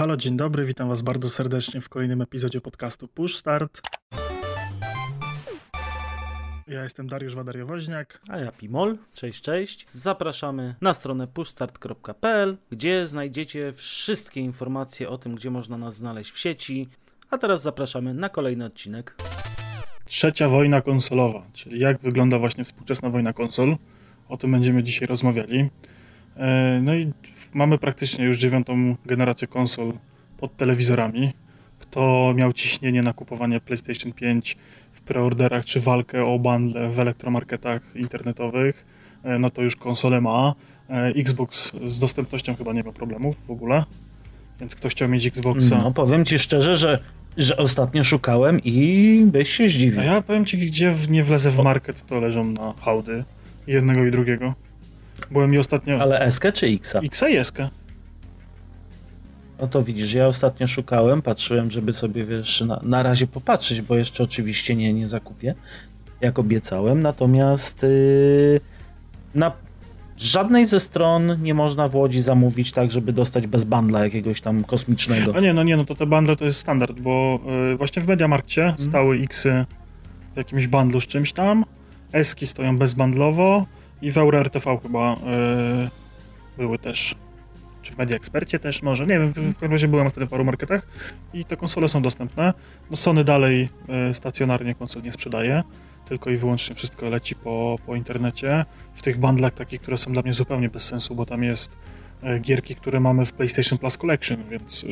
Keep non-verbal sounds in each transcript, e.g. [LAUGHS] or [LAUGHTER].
halo, dzień dobry, witam was bardzo serdecznie w kolejnym epizodzie podcastu Push Start. Ja jestem Dariusz Wadariowoźniak. A ja Pimol. Cześć, cześć. Zapraszamy na stronę pushstart.pl, gdzie znajdziecie wszystkie informacje o tym, gdzie można nas znaleźć w sieci. A teraz zapraszamy na kolejny odcinek. Trzecia wojna konsolowa, czyli jak wygląda właśnie współczesna wojna konsol. O tym będziemy dzisiaj rozmawiali. E, no i mamy praktycznie już dziewiątą generację konsol pod telewizorami. Kto miał ciśnienie na kupowanie PlayStation 5 w preorderach, czy walkę o bundle w elektromarketach internetowych, e, no to już konsolę ma. E, Xbox z dostępnością chyba nie ma problemów w ogóle, więc kto chciał mieć Xboxa... No powiem ci szczerze, że, że ostatnio szukałem i byś się zdziwił. A ja powiem ci, gdzie nie wlezę w market, to leżą na hałdy jednego i drugiego. Byłem mi ostatnio... Ale SK czy X? X i SK. No to widzisz, ja ostatnio szukałem, patrzyłem, żeby sobie, wiesz, na, na razie popatrzeć, bo jeszcze oczywiście nie, nie zakupię, jak obiecałem, natomiast yy, na żadnej ze stron nie można w Łodzi zamówić tak, żeby dostać bez bandla jakiegoś tam kosmicznego. A nie, no nie, no to te bundle to jest standard, bo yy, właśnie w Mediamarkcie hmm. stały Xy w jakimś bundlu z czymś tam, Eski stoją bezbandlowo i w EuroRTV chyba yy, były też czy w Media Expercie też może, nie wiem, w każdym razie byłem wtedy w paru marketach i te konsole są dostępne. No Sony dalej y, stacjonarnie konsol nie sprzedaje, tylko i wyłącznie wszystko leci po, po internecie. W tych bundlach takich, które są dla mnie zupełnie bez sensu, bo tam jest y, gierki, które mamy w PlayStation Plus Collection, więc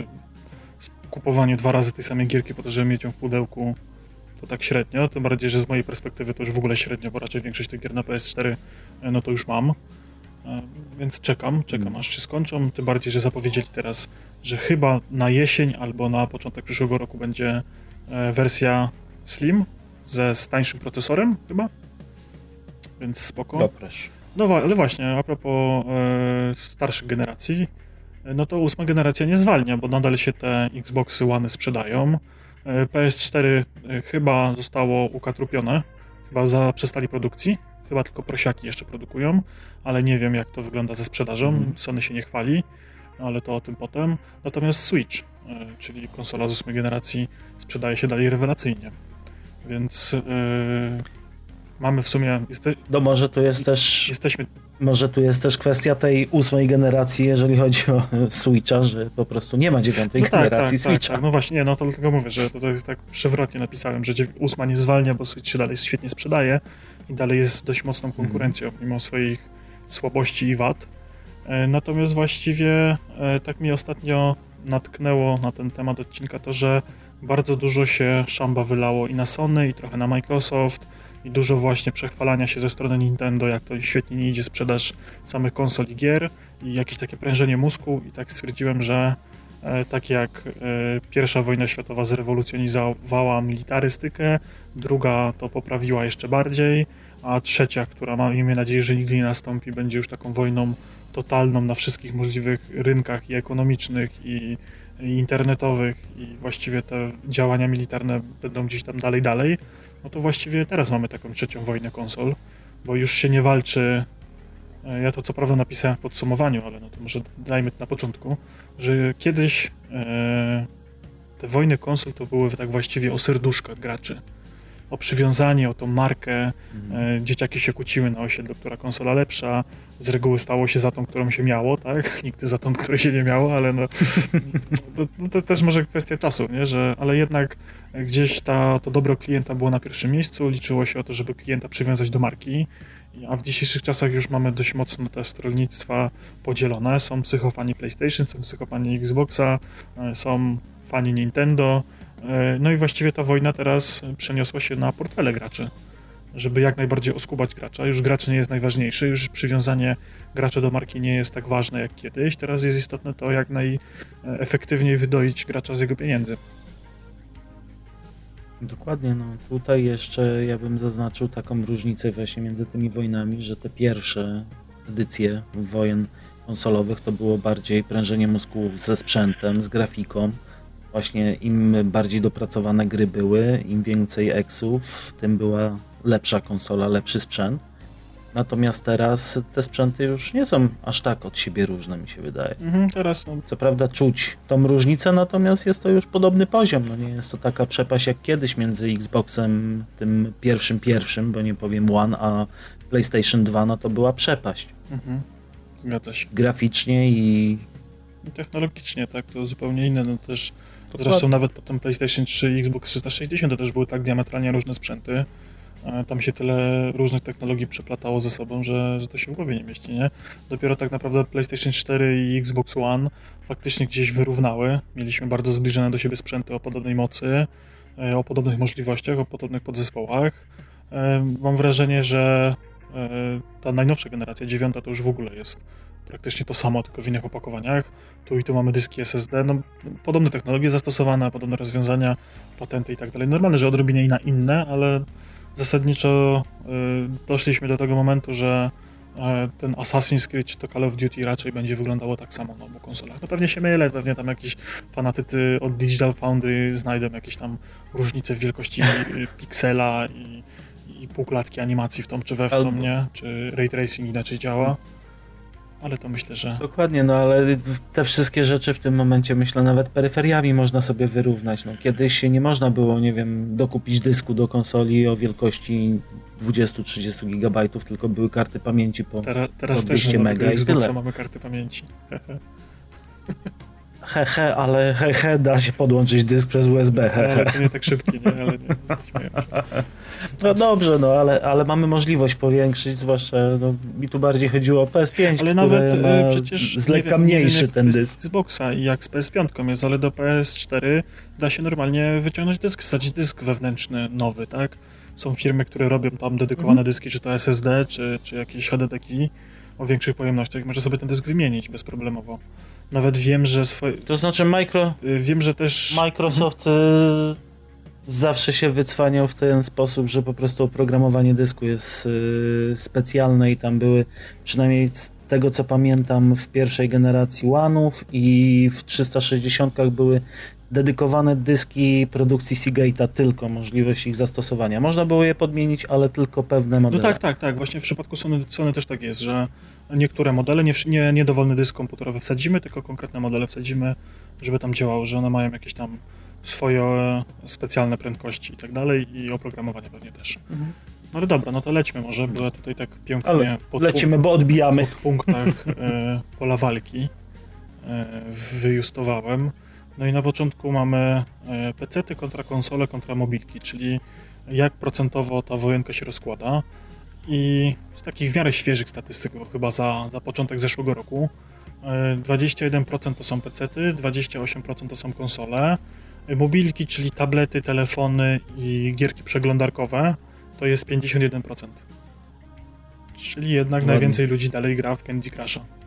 kupowanie dwa razy tej samej gierki po to, żeby mieć ją w pudełku to tak średnio, tym bardziej, że z mojej perspektywy to już w ogóle średnio, bo raczej większość tych gier na PS4 no to już mam. E, więc czekam, czekam hmm. aż się skończą. Tym bardziej, że zapowiedzieli teraz, że chyba na jesień albo na początek przyszłego roku będzie e, wersja Slim ze tańszym procesorem, chyba. Więc spoko. Dopreż. No ale właśnie, a propos e, starszych generacji, e, no to ósma generacja nie zwalnia, bo nadal się te Xboxy One sprzedają. E, PS4 chyba zostało ukatrupione, chyba zaprzestali produkcji Chyba tylko prosiaki jeszcze produkują, ale nie wiem jak to wygląda ze sprzedażą. Mm. Sony się nie chwali, ale to o tym potem. Natomiast Switch, e, czyli konsola z ósmej generacji, sprzedaje się dalej rewelacyjnie. Więc yy, mamy w sumie. Jeste... No może tu jest też. Jesteśmy. Może tu jest też kwestia tej ósmej generacji, jeżeli chodzi o Switcha, że po prostu nie ma dziewiątej no tak, generacji tak, tak Switcha. Tak, tak. No właśnie, nie, no to dlatego mówię, że to, to jest tak przewrotnie napisałem, że ósma nie zwalnia, bo Switch się dalej świetnie sprzedaje, i dalej jest dość mocną mhm. konkurencją, mimo swoich słabości i wad. E, natomiast właściwie e, tak mi ostatnio natknęło na ten temat odcinka to, że bardzo dużo się szamba wylało i na Sony, i trochę na Microsoft, i dużo właśnie przechwalania się ze strony Nintendo, jak to świetnie nie idzie sprzedaż samych konsol i gier, i jakieś takie prężenie mózgu, i tak stwierdziłem, że tak jak pierwsza wojna światowa zrewolucjonizowała militarystykę, druga to poprawiła jeszcze bardziej, a trzecia, która miejmy nadzieję, że nigdy nie nastąpi, będzie już taką wojną totalną na wszystkich możliwych rynkach i ekonomicznych, i, i internetowych, i właściwie te działania militarne będą gdzieś tam dalej, dalej, no to właściwie teraz mamy taką trzecią wojnę konsol, bo już się nie walczy. E, ja to co prawda napisałem w podsumowaniu, ale no to może dajmy to na początku, że kiedyś e, te wojny konsol to były tak właściwie o serduszka graczy o przywiązanie, o tą markę. Mhm. Dzieciaki się kłóciły na osiedlu, która konsola lepsza. Z reguły stało się za tą, którą się miało, tak? [LAUGHS] Nigdy za tą, której się nie miało, ale no, to, no to też może kwestia czasu, nie? Że, ale jednak gdzieś ta, to dobro klienta było na pierwszym miejscu, liczyło się o to, żeby klienta przywiązać do marki, a w dzisiejszych czasach już mamy dość mocno te stronnictwa podzielone. Są psychofani PlayStation, są psychofani Xboxa, e, są fani Nintendo, E, no i właściwie ta wojna teraz przeniosła się na portfele graczy, żeby jak najbardziej oskubać gracza. Już gracz nie jest najważniejszy, już przywiązanie gracza do marki nie jest tak ważne jak kiedyś. Teraz jest istotne to, jak najefektywniej wydoić gracza z jego pieniędzy. Dokładnie, no tutaj jeszcze ja bym zaznaczył taką różnicę właśnie między tymi wojnami, że te pierwsze edycje wojen konsolowych to było bardziej prężenie mózgów ze sprzętem, z grafiką, Właśnie im bardziej dopracowane gry były, im więcej exów, tym była lepsza konsola, lepszy sprzęt. Natomiast teraz te sprzęty już nie są aż tak od siebie różne, mi się wydaje. Mhm, teraz no, Co prawda czuć tą różnicę, natomiast jest to już podobny poziom. No nie jest to taka przepaść jak kiedyś między Xboxem tym pierwszym pierwszym, bo nie powiem One, a PlayStation 2, no to była przepaść. mhm, zgadza się. Graficznie i I technologicznie, tak, to zupełnie inne, no też Dokładnie. Zresztą nawet potem PlayStation 3 i Xbox 360 to też były tak diametralnie różne sprzęty. Tam się tyle różnych technologii przeplatało ze sobą, że, że to się w głowie nie mieści, nie? Dopiero tak naprawdę PlayStation 4 i Xbox One faktycznie gdzieś wyrównały. Mieliśmy bardzo zbliżone do siebie sprzęty o podobnej mocy, e, o podobnych możliwościach, o podobnych podzespołach. E, Mam wrażenie, że e, ta najnowsza generacja, dziewiąta, to już w ogóle jest praktycznie to samo, tylko w innych opakowaniach. Tu i tu mamy dyski SSD, no, podobne technologie zastosowane, podobne rozwiązania, patenty i tak dalej. Normalne, że odrobinie na inne, ale zasadniczo y, doszliśmy do tego momentu, że y, ten Assassin's Creed to Call of Duty raczej będzie wyglądało tak samo na obu konsolach. No pewnie się mylę, pewnie tam jakiś fanatycy od Digital Foundry znajdą jakieś tam różnice w wielkości piksela i, i półklatki animacji w tą czy we w tą, nie? Czy ray tracing inaczej działa. Ale to myślę, że Dokładnie, no ale te wszystkie rzeczy w tym momencie, myślę, nawet peryferiami można sobie wyrównać. No, kiedyś nie można było, nie wiem, dokupić dysku do konsoli o wielkości 20-30 gigabajtów, tylko były karty pamięci po Tera, teraz po też 200 na mega i tyle. mamy karty pamięci. [LAUGHS] he, he, ale he, he, da się podłączyć dysk przez USB. He, Ale he. to nie tak szybkie, nie? Ale nie. No dobrze, no ale, ale mamy możliwość powiększyć, zwłaszcza no, mi tu bardziej chodziło o PS5, Ale nawet ma e, przecież z lekka wiem- nie wiem, mniejszy jak ten z dysk. Xboxa i jak z PS5 jest, ale do PS4 da się normalnie wyciągnąć dysk, wsadzić dysk wewnętrzny nowy, tak? Są firmy, które robią tam dedykowane Mhm. dyski, czy to SSD, czy, czy jakieś HDD-ki o większych pojemnościach. Może sobie ten dysk wymienić bezproblemowo. Nawet wiem, że swoje, To znaczy micro, y, wiem, że też Microsoft y, zawsze się wycwaniał w ten sposób, że po prostu oprogramowanie dysku jest y, specjalne i tam były, przynajmniej z tego co pamiętam, w pierwszej generacji One'ów i w 360 były dedykowane dyski produkcji Seagate'a, tylko możliwość ich zastosowania. Można było je podmienić, ale tylko pewne No modele. tak, tak, tak. Właśnie w przypadku Sony, Sony też tak jest, że niektóre modele, nie, nie, nie dowolny dysk komputerowy wsadzimy, tylko konkretne modele wsadzimy, żeby tam działało, że one mają jakieś tam swoje specjalne prędkości i tak dalej i oprogramowanie pewnie też. Mhm. No ale dobra, no to lećmy może, bo ja tutaj tak pięknie Ale w podpu- lecimy, bo odbijamy. w punktach e, pola walki e, wyjustowałem. No i na początku mamy e, PC-ty kontra konsole kontra mobilki, czyli jak procentowo ta wojenka się rozkłada. I z takich w miarę świeżych statystyk, chyba za, za początek zeszłego roku, e, 21% to są PC-ty, 28% to są konsole. E, Mobilki, czyli tablety, telefony i gierki przeglądarkowe, to jest 51%. Czyli jednak Ładnie. najwięcej ludzi dalej gra w Candy Crusha.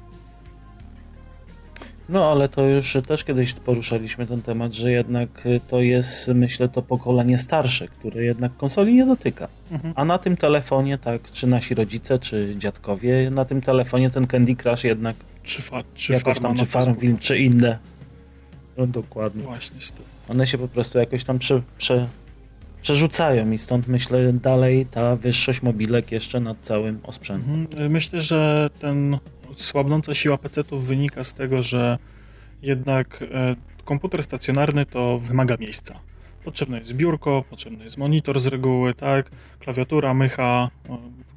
No ale to już też kiedyś poruszaliśmy ten temat, że jednak y, to jest, myślę, to pokolenie starsze, które jednak konsoli nie dotyka. Mhm. A na tym telefonie, tak, czy nasi rodzice, czy dziadkowie, na tym telefonie ten Candy Crush jednak Czy, fa- czy jakoś tam, czy Farmville, czy inne. No dokładnie. Właśnie. One się po prostu jakoś tam prze, prze, przerzucają i stąd myślę dalej ta wyższość mobilek jeszcze nad całym osprzętem. Mhm. Myślę, że ten słabnąca siła PC-ów wynika z tego, że jednak e, komputer stacjonarny to wymaga miejsca. Potrzebne jest biurko, potrzebny jest monitor z reguły, tak, klawiatura, mycha,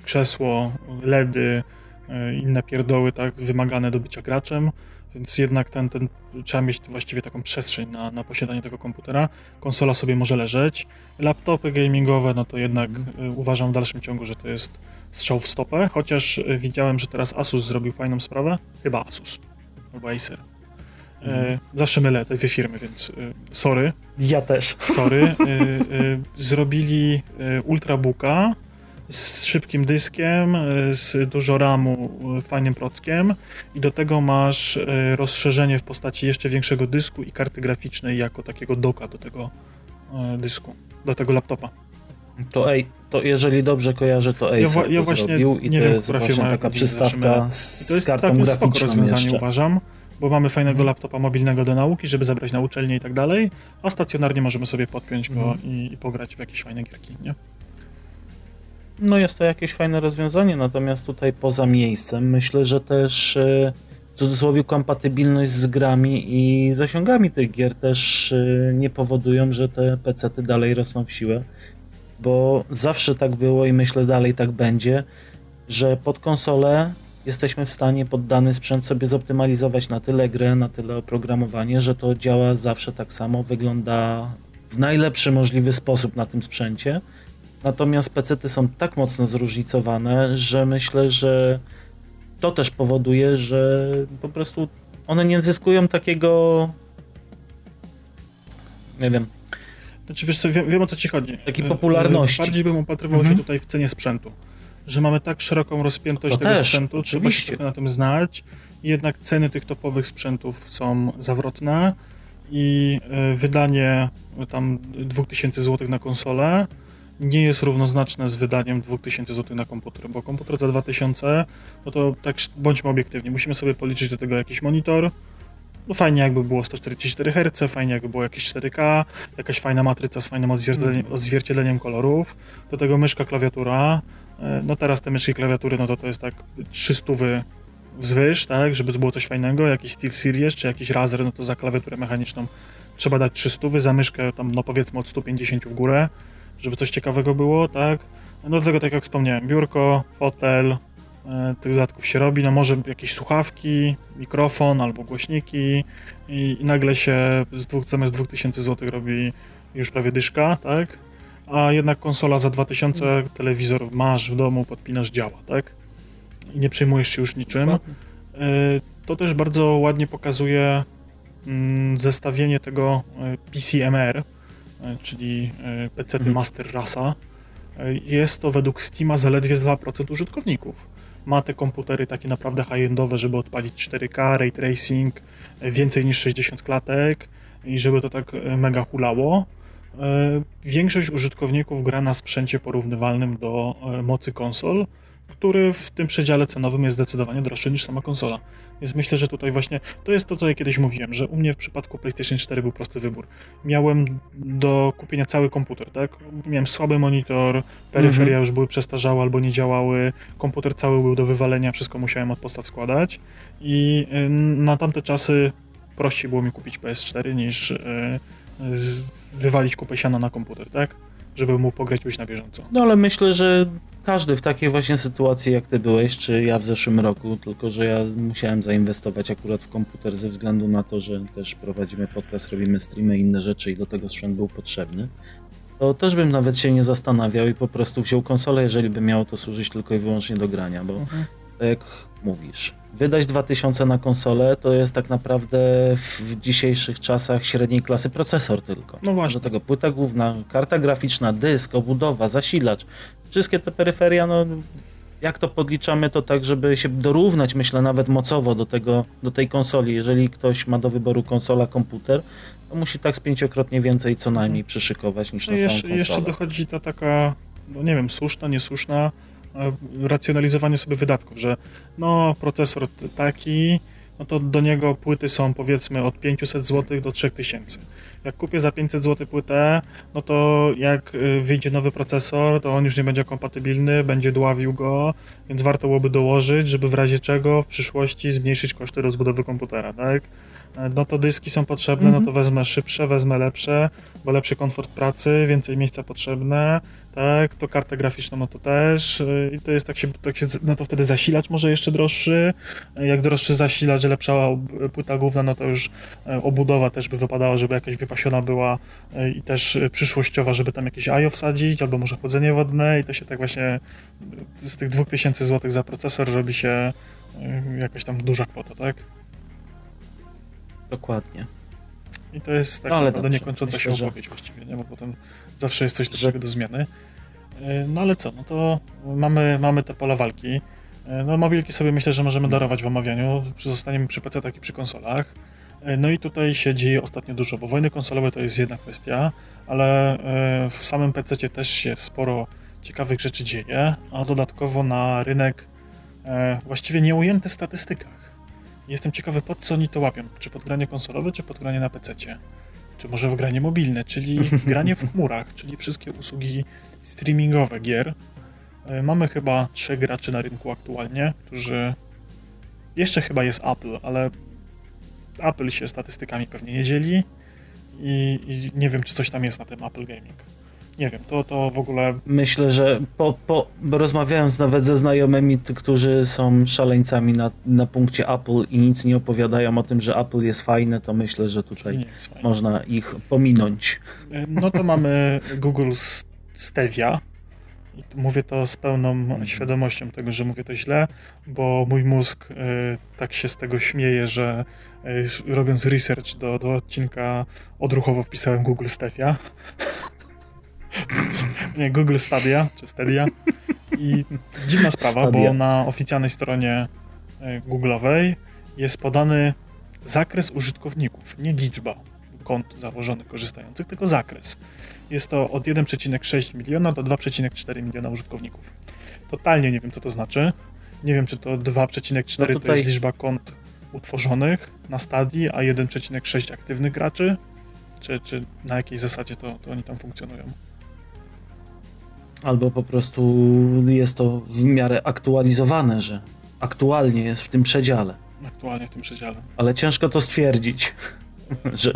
krzesło, LEDy, e, inne pierdoły, tak, wymagane do bycia graczem, więc jednak ten, ten trzeba mieć właściwie taką przestrzeń na, na posiadanie tego komputera. Konsola sobie może leżeć. Laptopy gamingowe, no to jednak e, uważam w dalszym ciągu, że to jest strzał w stopę, chociaż e, widziałem, że teraz Asus zrobił fajną sprawę. Chyba Asus albo Acer. Mhm. zawsze mylę te dwie firmy, więc e, sorry, Ja też. sorry. [LAUGHS] Zrobili Ultrabooka z szybkim dyskiem, z dużo ramu, fajnym prockiem i do tego masz rozszerzenie w postaci jeszcze większego dysku i karty graficznej jako takiego doka do tego dysku, do tego laptopa. To ej, to jeżeli dobrze kojarzę, to Acer Ja wa- ja to właśnie zrobił i nie to wiem, jest właśnie taka przystawka z, To jest kartą spoko graficzną rozwiązanie, jeszcze. uważam, bo mamy fajnego Mhm. laptopa mobilnego do nauki, żeby zabrać na uczelnię i tak dalej, a stacjonarnie możemy sobie podpiąć go Mhm. i, i pograć w jakieś fajne gierki, nie? No jest to jakieś fajne rozwiązanie, natomiast tutaj poza miejscem myślę, że też e, w cudzysłowie kompatybilność z grami i zasięgami tych gier też e, nie powodują, że te PC-ty dalej rosną w siłę, bo zawsze tak było i myślę dalej tak będzie, że pod konsolę jesteśmy w stanie pod dany sprzęt sobie zoptymalizować na tyle grę, na tyle oprogramowanie, że to działa zawsze tak samo, wygląda w najlepszy możliwy sposób na tym sprzęcie. Natomiast PC-ty są tak mocno zróżnicowane, że myślę, że to też powoduje, że po prostu one nie zyskują takiego nie wiem. Znaczy wiesz co, wiem, wiem o co ci chodzi. Takiej popularności. Bardziej bym upatrywał mhm. się tutaj w cenie sprzętu że mamy tak szeroką rozpiętość to tego też, sprzętu, oczywiście. trzeba się na tym znać. Jednak ceny tych topowych sprzętów są zawrotne i e, wydanie tam 2000 zł na konsolę nie jest równoznaczne z wydaniem 2000 zł na komputer, bo komputer za 2000, no to tak bądźmy obiektywni, musimy sobie policzyć do tego jakiś monitor, no fajnie jakby było 144 Hz, fajnie jakby było jakieś 4K, jakaś fajna matryca z fajnym odzwierciedleniem, mhm. odzwierciedleniem kolorów, do tego myszka, klawiatura, E, no teraz te myszki klawiatury, no to to jest tak 300 wzwyż, tak, żeby to było coś fajnego, jakiś Steel Series czy jakiś Razer, no to za klawiaturę mechaniczną trzeba dać 300, za myszkę tam no powiedzmy od 150 w górę, żeby coś ciekawego było, tak. No do tego, tak jak wspomniałem, biurko, fotel, tych dodatków się robi, no może jakieś słuchawki, mikrofon albo głośniki i, i nagle się z dwóch, zamiast 2000 zł robi już prawie dyszka, tak? a jednak konsola za 2000, telewizor masz w domu, podpinasz, działa, tak? I nie przejmujesz się już niczym. E, to też bardzo ładnie pokazuje mm, zestawienie tego e, PCMR, e, czyli PC mhm. Master Rasa. Jest to według Steama zaledwie 2% użytkowników. Ma te komputery takie naprawdę high-endowe, żeby odpalić 4K, ray tracing, więcej niż 60 klatek i żeby to tak mega hulało. E, większość użytkowników gra na sprzęcie porównywalnym do e, mocy konsol, który w tym przedziale cenowym jest zdecydowanie droższy niż sama konsola. Więc myślę, że tutaj właśnie to jest to, co ja kiedyś mówiłem, że u mnie w przypadku PlayStation 4 był prosty wybór. Miałem do kupienia cały komputer, tak? Miałem słaby monitor, peryferia mhm. już były przestarzałe albo nie działały, komputer cały był do wywalenia, wszystko musiałem od podstaw składać i y, na tamte czasy prościej było mi kupić PS4 niż y, wywalić kupę siana na komputer, tak? Żeby mógł pograć być na bieżąco. No ale myślę, że każdy w takiej właśnie sytuacji jak ty byłeś, czy ja w zeszłym roku, tylko że ja musiałem zainwestować akurat w komputer ze względu na to, że też prowadzimy podcast, robimy streamy inne rzeczy i do tego sprzęt był potrzebny. To też bym nawet się nie zastanawiał i po prostu wziął konsolę, jeżeli by miało to służyć tylko i wyłącznie do grania, bo mhm. Jak mówisz, wydać 2000 na konsolę to jest tak naprawdę w dzisiejszych czasach średniej klasy procesor tylko. No właśnie. Do tego płyta główna, karta graficzna, dysk, obudowa, zasilacz. Wszystkie te peryferia, no jak to podliczamy, to tak, żeby się dorównać, myślę, nawet mocowo do, tego, do tej konsoli. Jeżeli ktoś ma do wyboru konsola, komputer, to musi tak z pięciokrotnie więcej co najmniej przyszykować niż no na jeszcze, samą konsolę. Jeszcze dochodzi ta taka, no nie wiem, słuszna, niesłuszna racjonalizowanie sobie wydatków, że no procesor taki, no to do niego płyty są powiedzmy od 500 zł do 3000. Jak kupię za 500 zł płytę, no to jak y, wyjdzie nowy procesor, to on już nie będzie kompatybilny, będzie dławił go, więc warto byłoby dołożyć, żeby w razie czego w przyszłości zmniejszyć koszty rozbudowy komputera, tak? E, no to dyski są potrzebne, no to mhm. wezmę szybsze, wezmę lepsze, bo lepszy komfort pracy, więcej miejsca potrzebne, tak, to kartę graficzną, no to też e, i to jest tak się, tak się, no to wtedy zasilacz może jeszcze droższy, e, jak droższy zasilacz, lepsza płyta główna, no to już obudowa też by wypadała, żeby jakaś wypasiona była i też przyszłościowa, żeby tam jakieś IO wsadzić, albo może chłodzenie wodne i to się tak właśnie z tych 2000 zł za procesor robi się jakaś tam duża kwota, tak? Dokładnie. I to jest tak no, naprawdę niekończąca się opowieść właściwie, nie? bo potem zawsze jest coś że... do zmiany. E, no ale co, no to mamy, mamy te pola walki. E, no mobilki sobie myślę, że możemy darować w omawianiu, zostaniemy przy PC, tak i przy konsolach. E, no i tutaj się dzieje ostatnio dużo, bo wojny konsolowe to jest jedna kwestia, ale w samym PC też się sporo ciekawych rzeczy dzieje, a dodatkowo na rynek właściwie nieujęty w statystykach. Jestem ciekawy, pod co oni to łapią. Czy pod granie konsolowe, czy pod granie na PC. Czy może w granie mobilne, czyli [LAUGHS] granie w chmurach, czyli wszystkie usługi streamingowe gier. Mamy chyba trzech graczy na rynku aktualnie, którzy. Jeszcze chyba jest Apple, ale Apple się statystykami pewnie nie dzieli i, i nie wiem, czy coś tam jest na tym Apple Gaming. Nie wiem, to, to w ogóle. Myślę, że po, po, rozmawiając nawet ze znajomymi, którzy są szaleńcami na, na punkcie Apple i nic nie opowiadają o tym, że Apple jest fajne, to myślę, że tutaj można ich pominąć. No to mamy Google Stevia, mówię to z pełną mhm. świadomością tego, że mówię to źle, bo mój mózg y, tak się z tego śmieje, że y, robiąc research do, do odcinka odruchowo wpisałem Google Stevia. [LAUGHS] [LAUGHS] Nie, Google Stadia, czy Stadia. I dziwna sprawa, Stadia. bo na oficjalnej stronie y, Google'owej jest podany zakres użytkowników, nie liczba kont założonych korzystających, tylko zakres. Jest to od 1,6 miliona do 2,4 miliona użytkowników. Totalnie nie wiem, co to znaczy. Nie wiem, czy to 2,4 no tutaj... to jest liczba kont utworzonych na stadii, a 1,6 aktywnych graczy, czy, czy na jakiej zasadzie to, to oni tam funkcjonują. Albo po prostu jest to w miarę aktualizowane, że aktualnie jest w tym przedziale. Aktualnie w tym przedziale. Ale ciężko to stwierdzić. [LAUGHS] że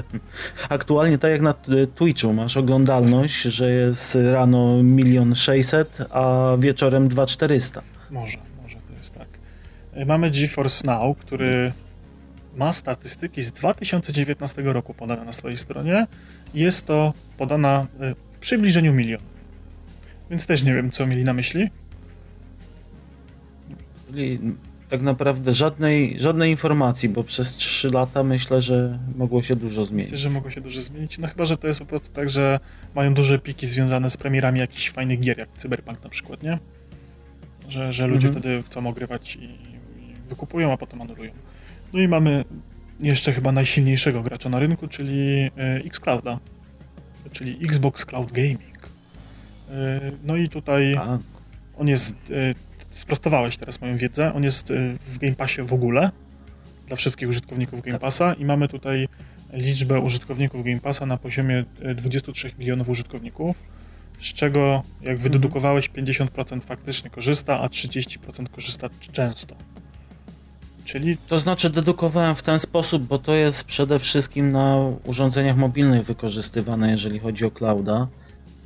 aktualnie tak jak na Twitchu masz oglądalność, że jest rano milion sześćset, a wieczorem dwa czterysta. Może, może to jest tak. E, mamy GeForce Now, który ma statystyki z 2019 roku podane na swojej stronie. Jest to podana e, w przybliżeniu milion. Więc też nie wiem, co mieli na myśli. Czyli tak naprawdę żadnej, żadnej informacji, bo przez 3 lata myślę, że mogło się dużo zmienić. Myślę, że mogło się dużo zmienić. No chyba, że to jest po prostu tak, że mają duże piki związane z premierami jakichś fajnych gier, jak Cyberpunk na przykład, nie? Że, że ludzie mhm. wtedy chcą ogrywać i, i wykupują, a potem anulują. No i mamy jeszcze chyba najsilniejszego gracza na rynku, czyli e, Xclouda, czyli Xbox Cloud Gaming. E, no i tutaj tak. on jest e, sprostowałeś teraz moją wiedzę. On jest y, w Game Passie w ogóle dla wszystkich użytkowników Game. Passa i mamy tutaj liczbę użytkowników Game Passa na poziomie 23 y, milionów użytkowników, z czego jak mhm. wydedukowałeś 50% faktycznie korzysta, a 30% korzysta często. Czyli... To znaczy dedukowałem w ten sposób, bo to jest przede wszystkim na urządzeniach mobilnych wykorzystywane, jeżeli chodzi o clouda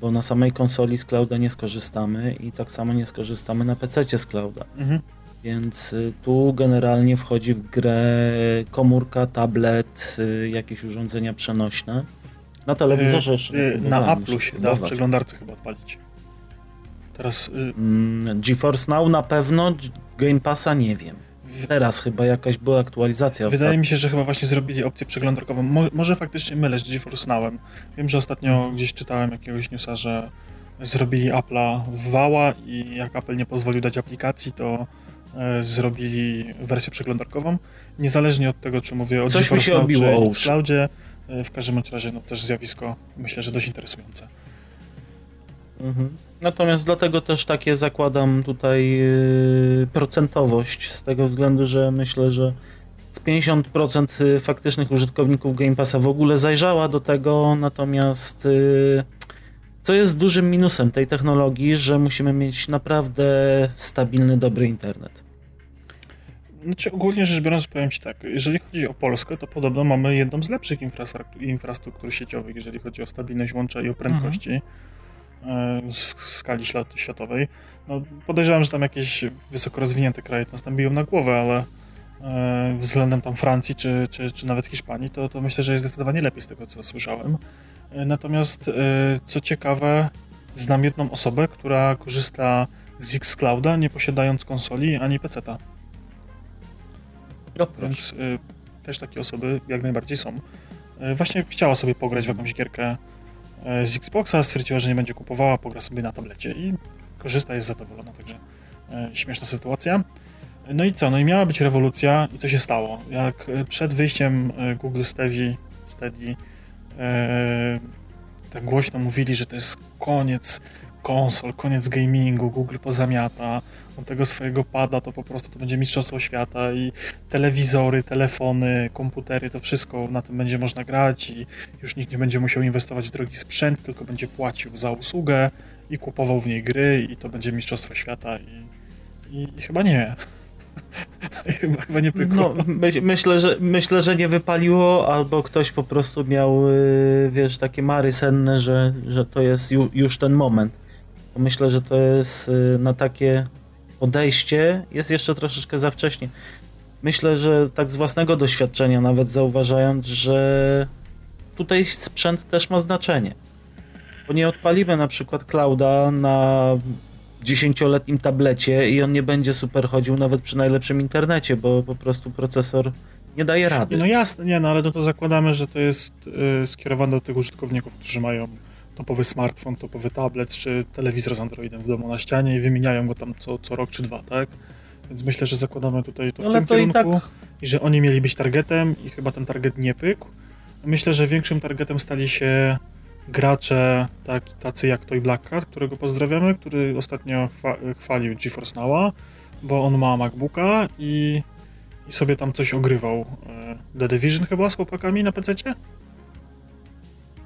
bo na samej konsoli z clouda nie skorzystamy i tak samo nie skorzystamy na PC z clouda. Mhm. Więc y, tu generalnie wchodzi w grę komórka, tablet, y, jakieś urządzenia przenośne. Na telewizorze jeszcze. Yy, na Apple się da w przeglądarce chyba odpalić. Teraz. Yy... GeForce Now na pewno, Game Passa nie wiem. Teraz chyba jakaś była aktualizacja. Wydaje mi się, że chyba właśnie zrobili opcję przeglądarkową. Mo może faktycznie mylę z GeForce Nowem. Wiem, że ostatnio gdzieś czytałem jakiegoś newsa, że zrobili Apple'a w wała i jak Apple nie pozwolił dać aplikacji, to e, zrobili wersję przeglądarkową. Niezależnie od tego, czy mówię o Coś GeForce Now czy Cloudzie, e, w każdym razie no, też zjawisko myślę, że dość interesujące. Mhm. Natomiast dlatego też takie zakładam tutaj yy, procentowość, z tego względu, że myślę, że z 50% y, faktycznych użytkowników Game Passa w ogóle zajrzała do tego, natomiast yy, co jest dużym minusem tej technologii, że musimy mieć naprawdę stabilny, dobry internet. Znaczy ogólnie rzecz biorąc powiem Ci tak, jeżeli chodzi o Polskę, to podobno mamy jedną z lepszych infrastruktur sieciowych, jeżeli chodzi o stabilność łącza i o prędkości. Mhm w skali światowej. No, podejrzewam, że tam jakieś wysoko rozwinięte kraje nas tam biją na głowę, ale e, względem tam Francji czy, czy, czy nawet Hiszpanii, to, to myślę, że jest zdecydowanie lepiej z tego, co słyszałem. E, natomiast, co ciekawe, znam jedną osobę, która korzysta z Xclouda, nie posiadając konsoli ani peceta. No, Więc też takie osoby jak najbardziej są. Właśnie chciała sobie pograć w jakąś gierkę E, z Xboxa, stwierdziła, że nie będzie kupowała, pogra sobie na tablecie i korzysta, jest zadowolona, także e, śmieszna sytuacja. No i co? No i miała być rewolucja i co się stało? Jak e, przed wyjściem Google Steady e, tak głośno mówili, że to jest koniec konsol, koniec gamingu, Google pozamiata, on tego swojego pada, to po prostu to będzie mistrzostwo świata i telewizory, telefony, komputery, to wszystko na tym będzie można grać i już nikt nie będzie musiał inwestować w drogi sprzęt, tylko będzie płacił za usługę i kupował w niej gry i to będzie Mistrzostwo Świata i, i, i chyba nie. [LAUGHS] chyba, chyba nie pykło. No, my, myślę, że, myślę, że nie wypaliło, albo ktoś po prostu miał, y, wiesz, takie mary senne, że, że to jest ju, już ten moment. Myślę, że to jest y, na takie podejście, jest jeszcze troszeczkę za wcześnie. Myślę, że tak z własnego doświadczenia, nawet zauważając, że tutaj sprzęt też ma znaczenie. Bo nie odpalimy na przykład clouda na dziesięcioletnim tablecie i on nie będzie super chodził nawet przy najlepszym internecie, bo po prostu procesor nie daje rady. No jasne, nie, no ale no to zakładamy, że to jest y, skierowane do tych użytkowników, którzy mają topowy smartfon, topowy tablet czy telewizor z Androidem w domu na ścianie i wymieniają go tam co, co rok czy dwa, tak? Więc myślę, że zakładamy tutaj to w ale tym to kierunku i, tak... i że oni mieli być targetem i chyba ten target nie pykł. Myślę, że większym targetem stali się gracze tak, tacy jak Toy Blackcat, którego pozdrawiamy, który ostatnio chwa chwalił GeForce Now'a, bo on ma MacBooka i, i sobie tam coś ogrywał. E, The Division chyba z chłopakami na PC?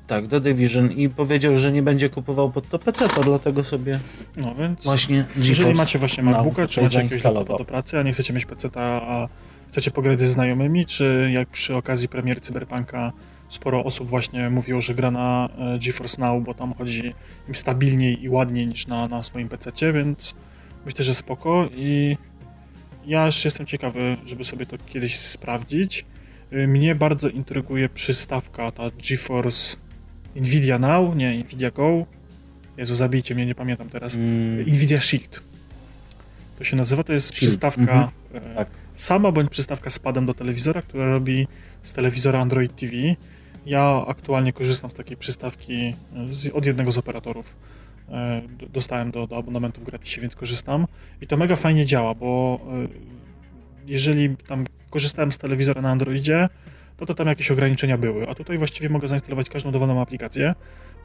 Tak, The Division i powiedział, że nie będzie kupował pod to PC, to dlatego sobie no więc właśnie jeżeli macie właśnie MacBooka, czy macie jakiegoś laptopa do pracy, a nie chcecie mieć PC, a chcecie pograć ze znajomymi, czy jak przy okazji premiery Cyberpunka sporo osób właśnie mówiło, że gra na e, GeForce Now, bo tam chodzi im stabilniej i ładniej niż na, na swoim PC, więc myślę, że spoko i ja już jestem ciekawy, żeby sobie to kiedyś sprawdzić. E, mnie bardzo intryguje przystawka, ta GeForce Nvidia Now, nie, Nvidia Go. Jezu, zabijcie mnie, nie pamiętam teraz. Mm. Nvidia Shield. To się nazywa, to jest Shield. przystawka mm -hmm. tak. sama, bądź przystawka z padem do telewizora, która robi z telewizora Android TV ja aktualnie korzystam z takiej przystawki e, z, od jednego z operatorów. E, dostałem do, do abonamentu w gratisie, więc korzystam. I to mega fajnie działa, bo jeżeli tam korzystałem z telewizora na Androidzie, to, to tam jakieś ograniczenia były. A tutaj właściwie mogę zainstalować każdą dowolną aplikację,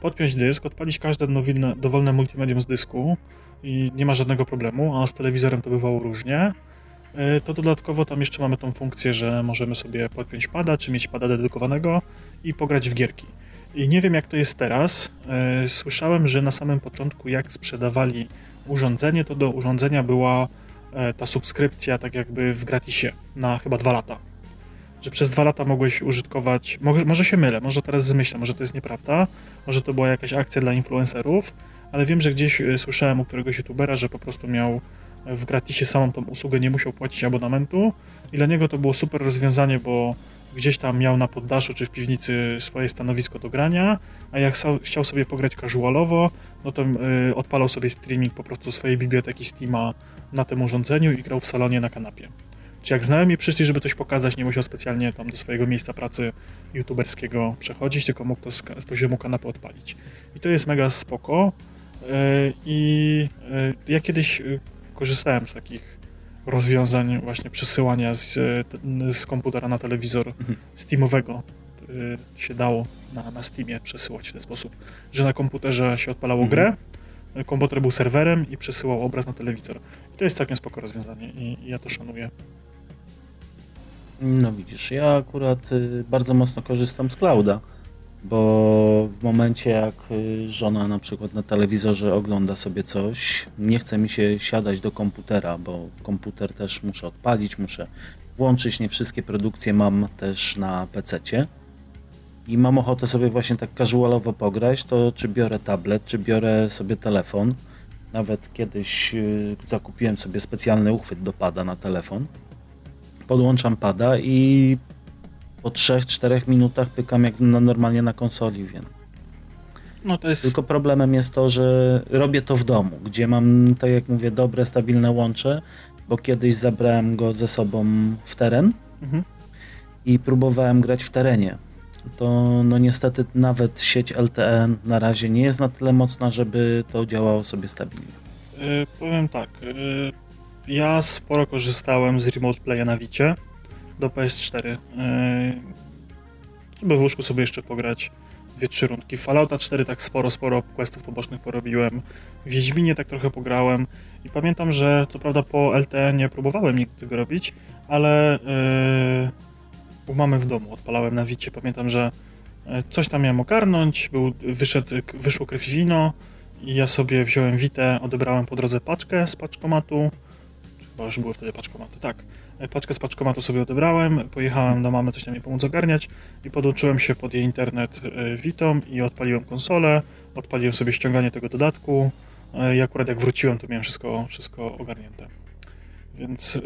podpiąć dysk, odpalić każde dowolne, dowolne multimedium z dysku i nie ma żadnego problemu, a z telewizorem to bywało różnie. E, to dodatkowo tam jeszcze mamy tą funkcję, że możemy sobie podpiąć pada, czy mieć pada dedykowanego i pograć w gierki. I nie wiem jak to jest teraz. E, słyszałem, że na samym początku jak sprzedawali urządzenie, to do urządzenia była e, ta subskrypcja tak jakby w gratisie na chyba dwa lata. Że przez dwa lata mogłeś użytkować, może, może się mylę, może teraz zmyślę, może to jest nieprawda, może to była jakaś akcja dla influencerów, ale wiem, że gdzieś słyszałem u któregoś youtubera, że po prostu miał w gratisie samą tą usługę, nie musiał płacić abonamentu i dla niego to było super rozwiązanie, bo gdzieś tam miał na poddaszu czy w piwnicy swoje stanowisko do grania, a jak chciał sobie pograć casualowo, no to y, odpalał sobie streaming po prostu swojej biblioteki Steama na tym urządzeniu i grał w salonie na kanapie. Czy jak znajomi przyszli, żeby coś pokazać, nie musiał specjalnie tam do swojego miejsca pracy youtuberskiego przechodzić, tylko mógł to z, z poziomu kanapy odpalić. I to jest mega spoko. Y, I y, ja kiedyś y, korzystałem z takich rozwiązań właśnie przesyłania z, z komputera na telewizor mhm. Steamowego. się dało na, na Steamie przesyłać w ten sposób, że na komputerze się odpalało mhm. grę, komputer był serwerem i przesyłał obraz na telewizor. I to jest całkiem spoko rozwiązanie i, i ja to szanuję. No widzisz, ja akurat y, bardzo mocno korzystam z clouda bo w momencie jak y, żona na przykład na telewizorze ogląda sobie coś, nie chce mi się siadać do komputera, bo komputer też muszę odpalić, muszę włączyć, nie wszystkie produkcje mam też na PC-cie i mam ochotę sobie właśnie tak casualowo pograć, to czy biorę tablet, czy biorę sobie telefon. Nawet kiedyś y, zakupiłem sobie specjalny uchwyt do pada na telefon. Podłączam pada i po 3-4 minutach pykam jak na, normalnie na konsoli, wiem. No jest... Tylko problemem jest to, że robię to w domu, gdzie mam, tak jak mówię, dobre, stabilne łącze, bo kiedyś zabrałem go ze sobą w teren mhm. i próbowałem grać w terenie. To no niestety nawet sieć LTE na razie nie jest na tyle mocna, żeby to działało sobie stabilnie. Yy, powiem tak, yy, ja sporo korzystałem z Remote Playa na Wicie do PS4. Yy, żeby w łóżku sobie jeszcze pograć dwie, trzy rundki. Fallouta 4 tak sporo, sporo questów pobocznych porobiłem. W Wiedźminie tak trochę pograłem i pamiętam, że co prawda po LTE nie próbowałem nigdy tego robić, ale yy, u mamy w domu odpalałem na Wicie. Pamiętam, że yy, coś tam miałem ogarnąć, był, wyszedł, wyszło krew i wino I ja sobie wziąłem Witę, odebrałem po drodze paczkę z paczkomatu. Chyba już były wtedy paczkomaty, tak. E, paczkę z paczkomatu sobie odebrałem, pojechałem do mamy coś tam mi pomóc ogarniać i podłączyłem się pod jej internet e, Witą i odpaliłem konsolę, odpaliłem sobie ściąganie tego dodatku e, i akurat jak wróciłem, to miałem wszystko, wszystko ogarnięte. Więc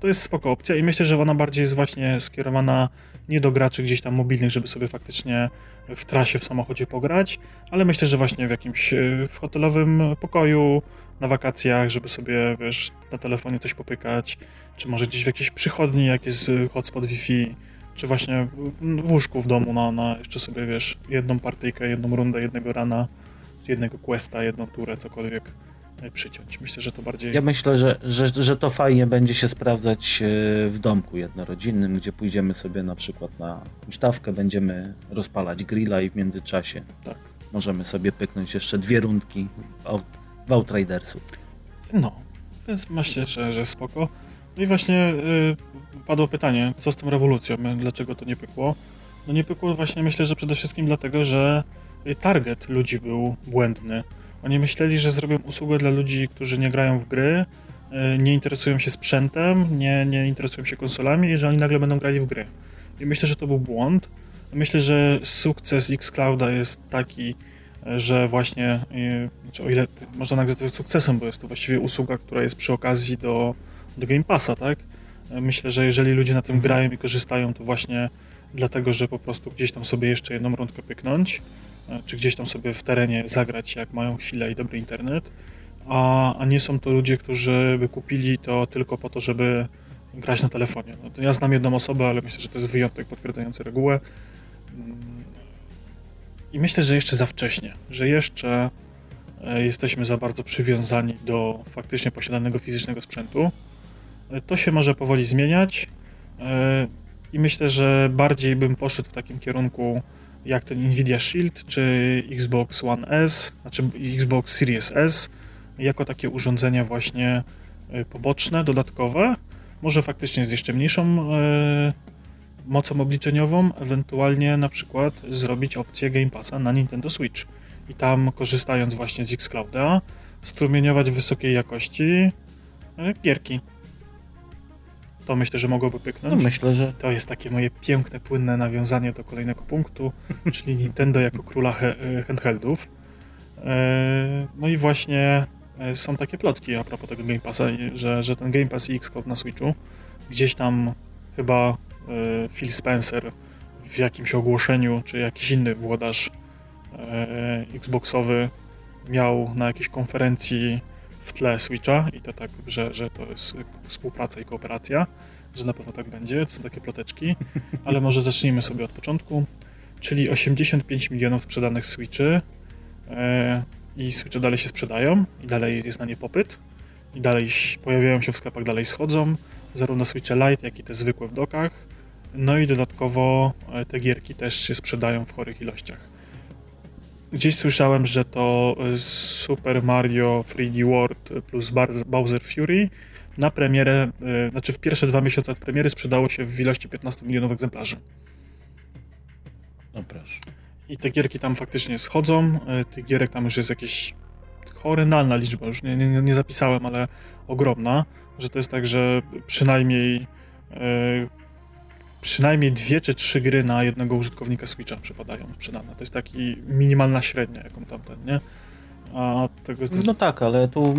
to jest spoko opcja i myślę, że ona bardziej jest właśnie skierowana nie do graczy gdzieś tam mobilnych, żeby sobie faktycznie w trasie w samochodzie pograć, ale myślę, że właśnie w jakimś w hotelowym pokoju, na wakacjach, żeby sobie, wiesz, na telefonie coś popykać, czy może gdzieś w jakiejś przychodni, jak jest y, hotspot Wi-Fi, czy właśnie w łóżku w domu na, na jeszcze sobie, wiesz, jedną partyjkę, jedną rundę, jednego rana, jednego questa, jedną turę, cokolwiek y, przyciąć. Myślę, że to bardziej... Ja myślę, że, że, że to fajnie będzie się sprawdzać y, w domku jednorodzinnym, gdzie pójdziemy sobie na przykład na ustawkę, będziemy rozpalać grilla i w międzyczasie tak. możemy sobie pyknąć jeszcze dwie rundki w Outridersu. No, więc myślę, że, że spoko. No i właśnie y, padło pytanie, co z tą rewolucją, dlaczego to nie pykło? No nie pykło właśnie myślę, że przede wszystkim dlatego, że target ludzi był błędny. Oni myśleli, że zrobią usługę dla ludzi, którzy nie grają w gry, y, nie interesują się sprzętem, nie, nie interesują się konsolami i że oni nagle będą grali w gry. I myślę, że to był błąd. Myślę, że sukces Xclouda jest taki, że właśnie, znaczy o ile można nagle to sukcesem, bo jest to właściwie usługa, która jest przy okazji do, do Game Passa, tak? Myślę, że jeżeli ludzie na tym grają i korzystają, to właśnie dlatego, że po prostu gdzieś tam sobie jeszcze jedną rundkę pyknąć, czy gdzieś tam sobie w terenie zagrać, jak mają chwilę i dobry internet, a, a nie są to ludzie, którzy by kupili to tylko po to, żeby grać na telefonie. No ja znam jedną osobę, ale myślę, że to jest wyjątek potwierdzający regułę. I myślę, że jeszcze za wcześnie, że jeszcze e, jesteśmy za bardzo przywiązani do faktycznie posiadanego fizycznego sprzętu. E, to się może powoli zmieniać e, i myślę, że bardziej bym poszedł w takim kierunku jak ten Nvidia Shield czy Xbox One S, znaczy Xbox Series S, jako takie urządzenia właśnie poboczne, dodatkowe. Może faktycznie z jeszcze mniejszą mocą obliczeniową, ewentualnie na przykład zrobić opcję Game Passa na Nintendo Switch i tam korzystając właśnie z Xclouda strumieniować wysokiej jakości e, gierki. To myślę, że mogłoby pyknąć. No myślę, że... To jest takie moje piękne, płynne nawiązanie do kolejnego punktu, [LAUGHS] czyli Nintendo jako króla he e, handheldów. E, no i właśnie są takie plotki a propos tego Game Passa, że, że ten Game Pass i Xcloud na Switchu gdzieś tam chyba Phil Spencer w jakimś ogłoszeniu, czy jakiś inny włodarz e, Xboxowy miał na jakiejś konferencji w tle Switcha i to tak, że, że to jest współpraca i kooperacja, że na pewno tak będzie, to są takie ploteczki, [LAUGHS] ale może zacznijmy sobie od początku, czyli 85 milionów sprzedanych Switchy e, i Switche dalej się sprzedają i dalej jest na nie popyt i dalej pojawiają się w sklepach, dalej schodzą, zarówno Switche Lite, jak i te zwykłe w dokach, no i dodatkowo e, te gierki też się sprzedają w chorych ilościach. Gdzieś słyszałem, że to e, Super Mario 3D World plus Bowser Fury na premierę, e, znaczy w pierwsze dwa miesiące od premiery sprzedało się w ilości 15 milionów egzemplarzy. No proszę. I te gierki tam faktycznie schodzą. Tych gierek tam już jest jakieś horrendalna liczba, już nie, nie, nie zapisałem, ale ogromna, że to jest tak, że przynajmniej przynajmniej dwie czy trzy gry na jednego użytkownika Switcha przypadają sprzedane. To jest taki minimalna średnia, jaką tamten, nie? A tego. No tak, ale tu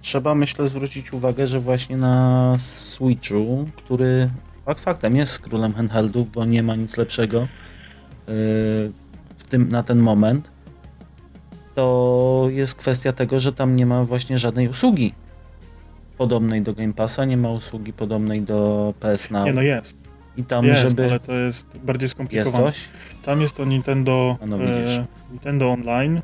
trzeba myślę zwrócić uwagę, że właśnie na Switchu, który fakt faktem jest królem handheldów, bo nie ma nic lepszego yy, w tym, na ten moment, to jest kwestia tego, że tam nie ma właśnie żadnej usługi podobnej do Game Passa, nie ma usługi podobnej do PS Now. Nie, no jest i tam, jest, żeby... ale to jest bardziej skomplikowane. Jest? Tam jest to Nintendo, no, e, Nintendo Online.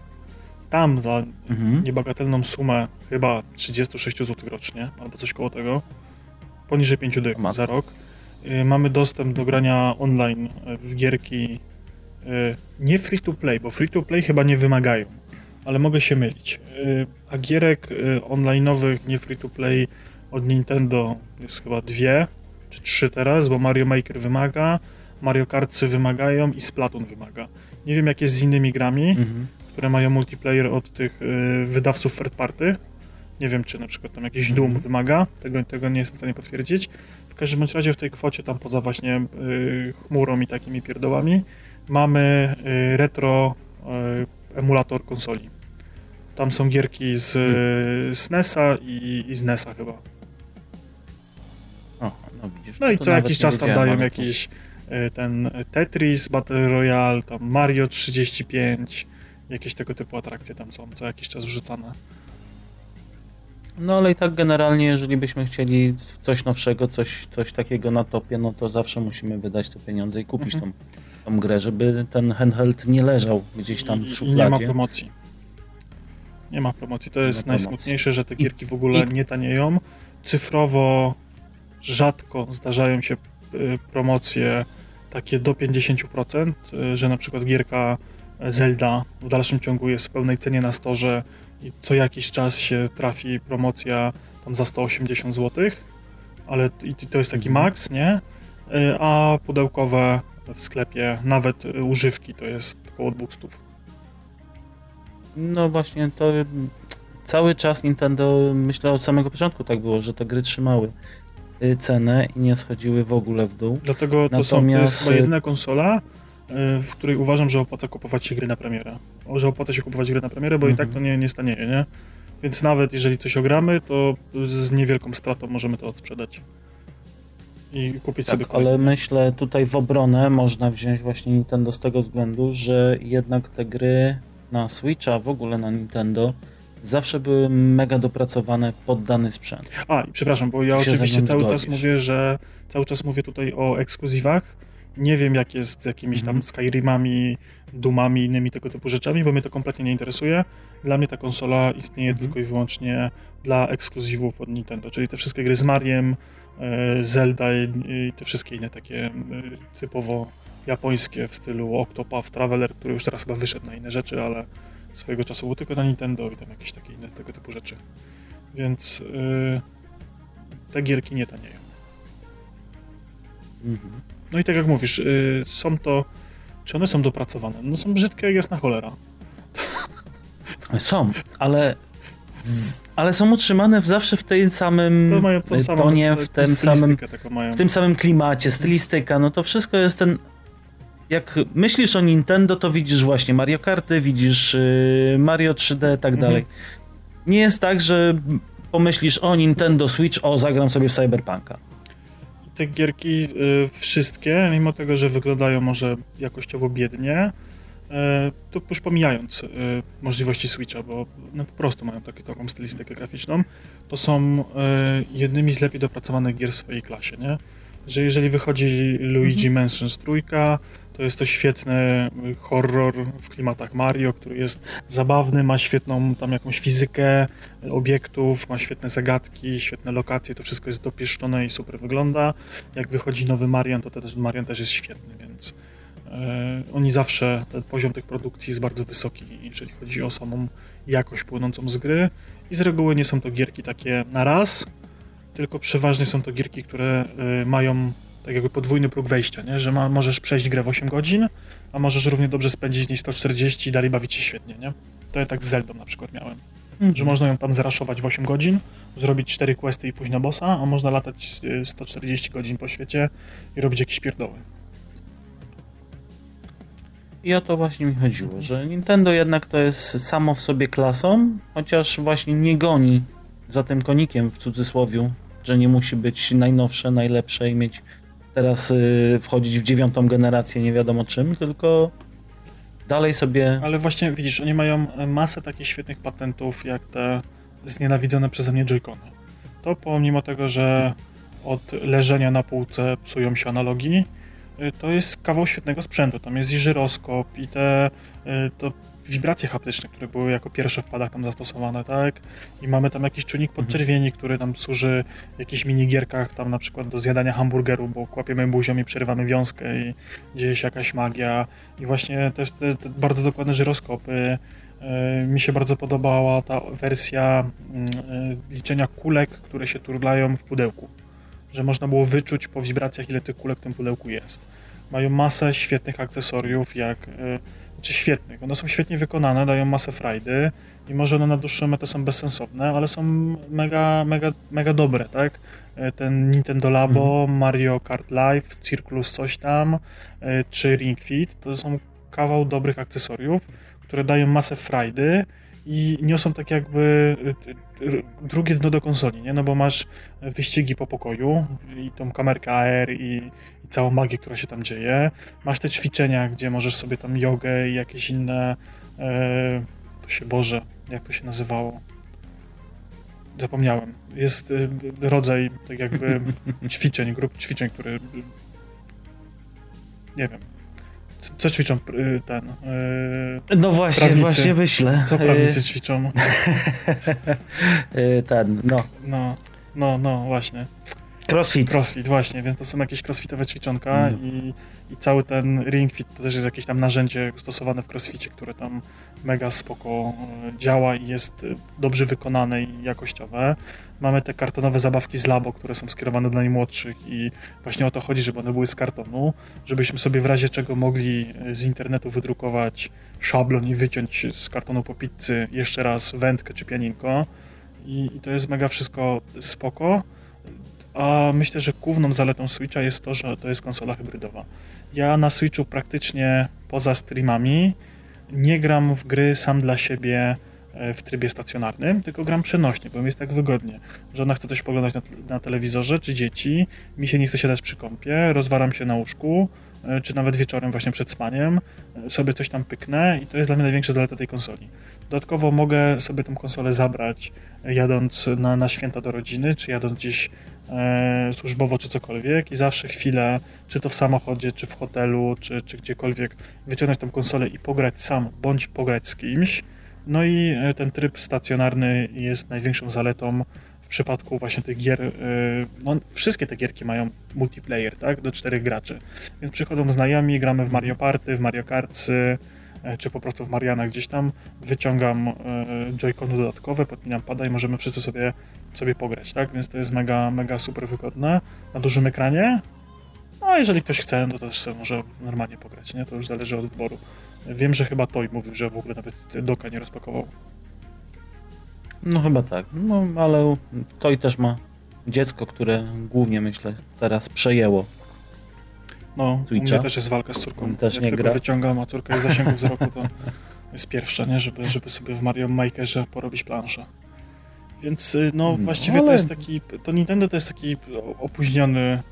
Tam za mhm. niebagatelną sumę chyba 36 zł rocznie, albo coś koło tego, poniżej 5 dych za rok, e, mamy dostęp do grania online w gierki e, nie free to play, bo free to play chyba nie wymagają, ale mogę się mylić. E, a gierek e, online'owych nie free to play od Nintendo jest chyba dwie, czy trzy teraz, bo Mario Maker wymaga, Mario Kartsy wymagają i Splatoon wymaga. Nie wiem jak jest z innymi grami, mhm. które mają multiplayer od tych y, wydawców third party. Nie wiem, czy na przykład tam jakiś Doom Mhm. wymaga, tego, tego nie jestem w stanie potwierdzić. W każdym bądź razie w tej kwocie, tam poza właśnie y, chmurą i takimi pierdołami, mamy y, retro y, emulator konsoli. Tam są gierki z y, SNES-a i, i z NES-a chyba. No widzisz. No i co jakiś czas tam dają jakiś y, ten Tetris, Battle Royale, tam Mario 35, jakieś tego typu atrakcje tam są, co jakiś czas wrzucane. No ale i tak generalnie, jeżeli byśmy chcieli coś nowszego, coś, coś takiego na topie, no to zawsze musimy wydać te pieniądze i kupić Mhm. tą, tą grę, żeby ten handheld nie leżał gdzieś tam w I nie ma szufladzie. promocji. Nie ma promocji. To jest promocji. najsmutniejsze, że te gierki w ogóle i- nie tanieją. Cyfrowo rzadko zdarzają się y, promocje takie do 50%, y, że na przykład gierka Zelda w dalszym ciągu jest w pełnej cenie na storze i co jakiś czas się trafi promocja tam za 180 zł, ale to jest taki Mhm. maks, nie? Y, A pudełkowe w sklepie, nawet używki, to jest około 200. No właśnie, to cały czas Nintendo, myślę od samego początku tak było, że te gry trzymały cenę i nie schodziły w ogóle w dół. Dlatego to, są, to jest Natomiast, chyba y- jedyna konsola, y, w której uważam, że opłaca kupować się gry na premierę. O, Że opłaca się kupować gry na premierę, bo i Mhm. tak to nie, nie stanieje, nie? Więc nawet jeżeli coś ogramy, to z niewielką stratą możemy to odsprzedać. I kupić sobie Tak, kolejne. ale myślę tutaj w obronę można wziąć właśnie Nintendo z tego względu, że jednak te gry na Switcha, w ogóle na Nintendo, zawsze były mega dopracowane pod dany sprzęt. A, i przepraszam, bo ja oczywiście cały czas zgodzisz? mówię, że cały czas mówię tutaj o ekskluzywach. Nie wiem, jak jest z jakimiś tam Mhm. Skyrimami, Dumami innymi tego typu rzeczami, bo mnie to kompletnie nie interesuje. Dla mnie ta konsola istnieje Mhm. tylko i wyłącznie dla ekskluzywów od Nintendo, czyli te wszystkie gry z Mariem, e, Zelda i, i te wszystkie inne takie e, typowo japońskie w stylu Octopath Traveler, który już teraz chyba wyszedł na inne rzeczy, ale swojego czasu był tylko na Nintendo i tam jakieś takie inne tego typu rzeczy. Więc e, te gierki nie tanieją. Mhm. No i tak jak mówisz, y, są to. Czy one są dopracowane? No są brzydkie jak jasna cholera. Są, ale, z, ale są utrzymane w zawsze w tej samym To mają tą samą tonie, w tym samym stylistykę taką mają. w tym samym klimacie, stylistyka, no to wszystko jest ten. Jak myślisz o Nintendo, to widzisz właśnie Mario Karty, widzisz yy, Mario 3D i tak Mhm. dalej. Nie jest tak, że pomyślisz o Nintendo Switch, o zagram sobie w Cyberpunka. Te gierki y, wszystkie, mimo tego, że wyglądają może jakościowo biednie, y, to już pomijając y, możliwości Switcha, bo no, po prostu mają takie, taką stylistykę graficzną, to są y, jednymi z lepiej dopracowanych gier w swojej klasie, nie? Że jeżeli wychodzi Luigi Mansions trójka, to jest to świetny horror w klimatach Mario, który jest zabawny, ma świetną tam jakąś fizykę obiektów, ma świetne zagadki, świetne lokacje, to wszystko jest dopieszczone i super wygląda. Jak wychodzi nowy Marian, to też Marian też jest świetny, więc e, oni zawsze, ten poziom tych produkcji jest bardzo wysoki, jeżeli chodzi o samą jakość płynącą z gry i z reguły nie są to gierki takie na raz, tylko przeważnie są to gierki, które e, mają tak jakby podwójny próg wejścia, nie? że ma, możesz przejść grę w 8 godzin, a możesz równie dobrze spędzić w niej 140 i dalej bawić się świetnie, nie? To ja tak z Zeldą na przykład miałem, że można ją tam zraszować w 8 godzin, zrobić 4 questy i pójść na bossa, a można latać e, 140 godzin po świecie i robić jakieś pierdoły. I o to właśnie mi chodziło, że Nintendo jednak to jest samo w sobie klasą, chociaż właśnie nie goni za tym konikiem w cudzysłowiu, że nie musi być najnowsze, najlepsze i mieć teraz y, wchodzić w dziewiątą generację nie wiadomo czym, tylko dalej sobie Ale właśnie widzisz, oni mają masę takich świetnych patentów, jak te znienawidzone przeze mnie Joy-Cony. To pomimo tego, że od leżenia na półce psują się analogi, y, to jest kawał świetnego sprzętu. Tam jest i żyroskop, i te y, to wibracje haptyczne, które były jako pierwsze w padach tam zastosowane, tak? I mamy tam jakiś czujnik podczerwieni, który tam służy w jakichś minigierkach, tam na przykład do zjadania hamburgeru, bo kłapiemy buzią i przerywamy wiązkę i dzieje się jakaś magia. I właśnie też te, te bardzo dokładne żyroskopy. Yy, Mi się bardzo podobała ta wersja yy, liczenia kulek, które się turlają w pudełku. Że można było wyczuć po wibracjach, ile tych kulek w tym pudełku jest. Mają masę świetnych akcesoriów, jak yy, czy świetnych. One są świetnie wykonane, dają masę frajdy i może one na dłuższą metę są bezsensowne, ale są mega, mega, mega dobre, tak? E, ten Nintendo Labo, mhm. Mario Kart Live, Circus coś tam, e, czy Ring Fit, to są kawał dobrych akcesoriów, które dają masę frajdy i niosą tak jakby e, drugie dno do konsoli, nie? No bo masz wyścigi po pokoju i tą kamerkę AR i, i całą magię, która się tam dzieje. Masz te ćwiczenia, gdzie możesz sobie tam jogę i jakieś inne e, to się Boże, jak to się nazywało? Zapomniałem. Jest y, rodzaj tak jakby [LAUGHS] ćwiczeń, grup ćwiczeń, które nie wiem. Co ćwiczą y, ten? Yy, no właśnie, prawicy. właśnie myślę. Co prawicy ćwiczą? [LAUGHS] ten, no. No, no, no, właśnie. Crossfit. Crossfit, właśnie, więc to są jakieś crossfitowe ćwiczonka no. i, i cały ten ring fit to też jest jakieś tam narzędzie stosowane w crossficie, które tam mega spoko e, działa i jest e, dobrze wykonane i jakościowe. Mamy te kartonowe zabawki z Labo, które są skierowane dla najmłodszych i właśnie o to chodzi, żeby one były z kartonu, żebyśmy sobie w razie czego mogli e, z internetu wydrukować szablon i wyciąć z kartonu po pizzy jeszcze raz wędkę czy pianinko i, i to jest mega wszystko spoko. A myślę, że główną zaletą Switcha jest to, że to jest konsola hybrydowa. Ja na Switchu praktycznie poza streamami nie gram w gry sam dla siebie e, w trybie stacjonarnym, tylko gram przenośnie, bo mi jest tak wygodnie. Żona chce coś poglądać na, na telewizorze, czy dzieci, mi się nie chce siadać przy kąpie, rozwaram się na łóżku, e, czy nawet wieczorem właśnie przed spaniem, e, sobie coś tam pyknę i to jest dla mnie największa zaleta tej konsoli. Dodatkowo mogę sobie tę konsolę zabrać jadąc na, na święta do rodziny, czy jadąc gdzieś e, służbowo, czy cokolwiek i zawsze chwilę, czy to w samochodzie, czy w hotelu, czy, czy gdziekolwiek, wyciągnąć tę konsolę i pograć sam, bądź pograć z kimś. No i e, ten tryb stacjonarny jest największą zaletą w przypadku właśnie tych gier. E, no, wszystkie te gierki mają multiplayer, tak, do czterech graczy. Więc przychodzą znajomi, gramy w Mario Party, w Mario Kartsy, czy po prostu w Mariana gdzieś tam, wyciągam joycony dodatkowe, podpinam pada i możemy wszyscy sobie, sobie pograć, tak? Więc to jest mega, mega super wygodne na dużym ekranie. A jeżeli ktoś chce, no to też sobie może normalnie pograć, nie? To już zależy od wyboru. Wiem, że chyba Toy mówił, że w ogóle nawet doka nie rozpakował. No chyba tak, no ale Toy też ma dziecko, które głównie myślę teraz przejęło no, Twitcha. u mnie też jest walka z córką. też Jak nie gra. wyciągam, a córka jest zasięgu [LAUGHS] wzroku, to jest pierwsza, nie? Żeby, żeby sobie w Mario Makerze porobić planszę. Więc y, no, no właściwie ale... to jest taki, to Nintendo to jest taki opóźniony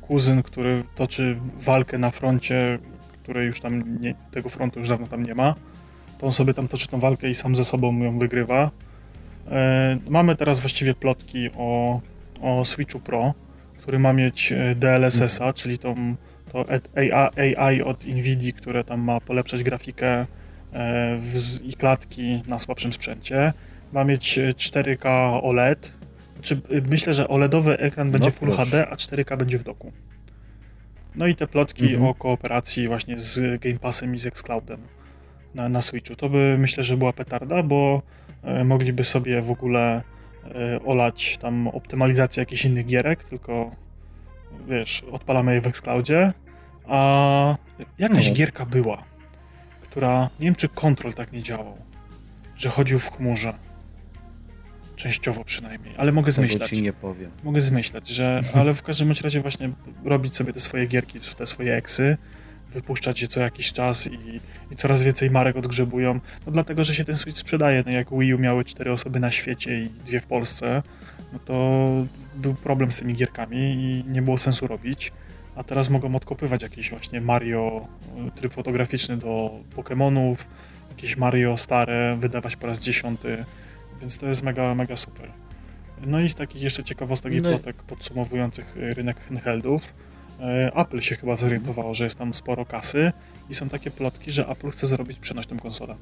kuzyn, który toczy walkę na froncie, której już tam nie, tego frontu już dawno tam nie ma. To on sobie tam toczy tą walkę i sam ze sobą ją wygrywa. E, mamy teraz właściwie plotki o, o Switchu Pro, który ma mieć e, DLSS-a, mhm. czyli tą, to AI od NVIDII, które tam ma polepszać grafikę e, w, i klatki na słabszym sprzęcie. Ma mieć 4K e, OLED. Znaczy, myślę, że OLEDowy ekran będzie no, Full HD, a 4K będzie w doku. No i te plotki mhm. o kooperacji właśnie z Game Passem i z Xcloudem na, na Switchu. To by myślę, że była petarda, bo mogliby sobie w ogóle E, olać tam optymalizację jakichś innych gierek, tylko wiesz, odpalamy je w Xcloudzie, a jakaś no. gierka była, która, nie wiem czy kontrol tak nie działał, że chodził w chmurze. Częściowo przynajmniej, ale mogę zmyślać. ci nie powiem. Mogę zmyślać, że, ale w każdym razie właśnie robić sobie te swoje gierki, te swoje eksy, wypuszczać je co jakiś czas i, i, coraz więcej marek odgrzebują. No dlatego, że się ten Switch sprzedaje. No jak Wii U miały cztery osoby na świecie i dwie w Polsce, no to był problem z tymi gierkami i nie było sensu robić. A teraz mogą odkopywać jakieś właśnie Mario, y, tryb fotograficzny do Pokémonów, jakieś Mario stare, wydawać po raz dziesiąty, więc to jest mega, mega super. No i z takich jeszcze ciekawostek i no plotek podsumowujących rynek handheldów, E, Apple się chyba zorientowało, że jest tam sporo kasy i są takie plotki, że Apple chce zrobić przenośną konsolę.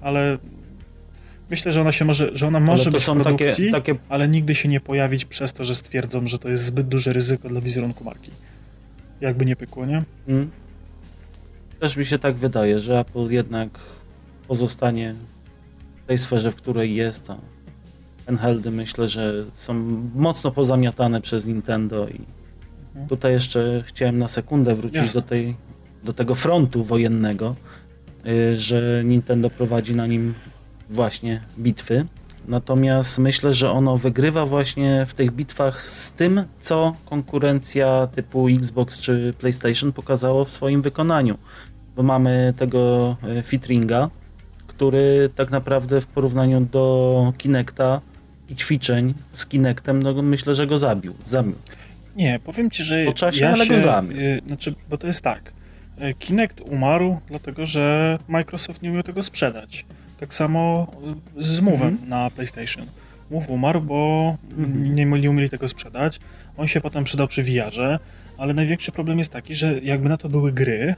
Ale myślę, że ona się może, że ona może być w produkcji, takie, takie... ale nigdy się nie pojawić przez to, że stwierdzą, że to jest zbyt duże ryzyko dla wizerunku marki. Jakby nie pykło, nie? Hmm. Też mi się tak wydaje, że Apple jednak pozostanie w tej sferze, w której jest, a handheldy myślę, że są mocno pozamiatane przez Nintendo i Tutaj jeszcze chciałem na sekundę wrócić Jasne. do tej do tego frontu wojennego, y, że Nintendo prowadzi na nim właśnie bitwy. Natomiast myślę, że ono wygrywa właśnie w tych bitwach z tym, co konkurencja typu Xbox czy PlayStation pokazało w swoim wykonaniu. Bo mamy tego y, Fitringa, który tak naprawdę w porównaniu do Kinecta i ćwiczeń z Kinectem, no myślę, że go zabił. zabił. Nie, powiem ci, że Po czasie, ja ale się, go zabił. y, znaczy, bo to jest tak. y, Kinect umarł, dlatego że Microsoft nie umiał tego sprzedać. Tak samo y, z Move'em Mhm. na PlayStation. Move umarł, bo Mhm. nie, nie umieli tego sprzedać. On się potem przydał przy VR-ze, ale największy problem jest taki, że jakby na to były gry,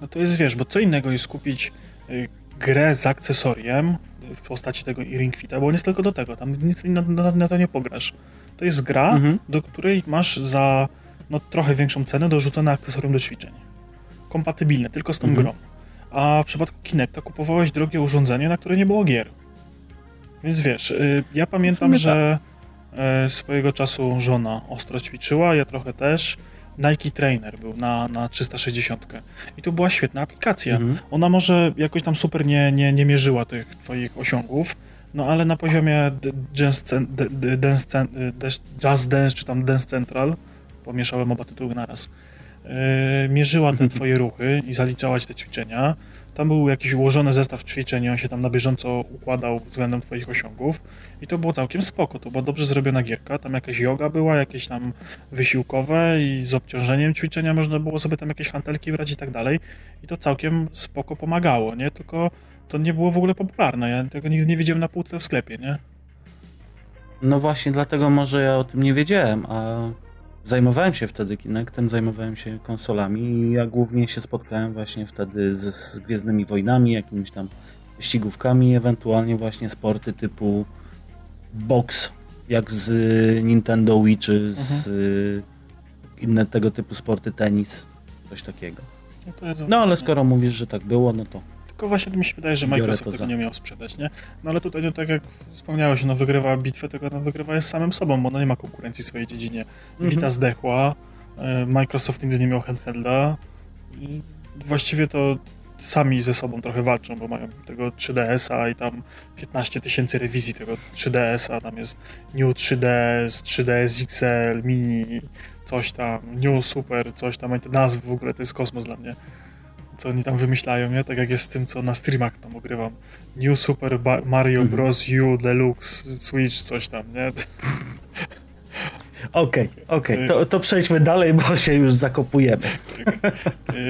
no to jest, wiesz, bo co innego jest kupić y, grę z akcesoriem w postaci tego Ring Fita, bo on jest tylko do tego, tam nic na, na, na to nie pograsz. To jest gra, Mhm. do której masz za no, trochę większą cenę dorzucone akcesorium do ćwiczeń. Kompatybilne, tylko z tą Mhm. grą. A w przypadku Kinecta kupowałeś drogie urządzenie, na które nie było gier. Więc wiesz, y, ja pamiętam, że e, swojego czasu żona ostro ćwiczyła, ja trochę też. Nike Trainer był na, na 360. I to była świetna aplikacja. Mhm. Ona może jakoś tam super nie, nie, nie mierzyła tych twoich osiągów, no ale na poziomie dance, y, Jazz Dance czy tam Dance Central, pomieszałem oba tytuły naraz, yy, mierzyła te [LAUGHS] twoje ruchy i zaliczała ci te ćwiczenia. Tam był jakiś ułożony zestaw ćwiczeń on się tam na bieżąco układał względem twoich osiągów. I to było całkiem spoko, to była dobrze zrobiona gierka, tam jakaś yoga była, jakieś tam wysiłkowe i z obciążeniem ćwiczenia można było sobie tam jakieś hantelki brać i tak dalej. I to całkiem spoko pomagało, nie? Tylko to nie było w ogóle popularne, ja tego nigdy nie widziałem na półce w sklepie, nie? No właśnie, dlatego może ja o tym nie wiedziałem, a zajmowałem się wtedy Kinectem, zajmowałem się konsolami i ja głównie się spotkałem właśnie wtedy z, z Gwiezdnymi Wojnami, jakimiś tam wyścigówkami, ewentualnie właśnie sporty typu box, jak z Nintendo Wii, czy z inne tego typu sporty, tenis, coś takiego. No, No ale skoro mówisz, że tak było, no to Tylko właśnie mi się wydaje, że Microsoft tego za. nie miał sprzedać, nie? No ale tutaj, no tak jak wspomniałeś, no wygrywa bitwę, tylko no, wygrywa jest samym sobą, bo no nie ma konkurencji w swojej dziedzinie. Vita zdechła, e, Microsoft nigdy nie miał handhelda i właściwie to sami ze sobą trochę walczą, bo mają tego 3DS-a i tam 15 tysięcy rewizji tego 3DS-a, tam jest New 3DS, 3DS XL, Mini, coś tam, New Super, coś tam, i te nazwy w ogóle to jest kosmos dla mnie. Co oni tam wymyślają, nie? Tak jak jest z tym, co na streamach tam ogrywam. New Super Mario Mhm. Bros. U Deluxe Switch, coś tam, nie? [LAUGHS] Okej, okej, to, to przejdźmy dalej, bo się już zakopujemy.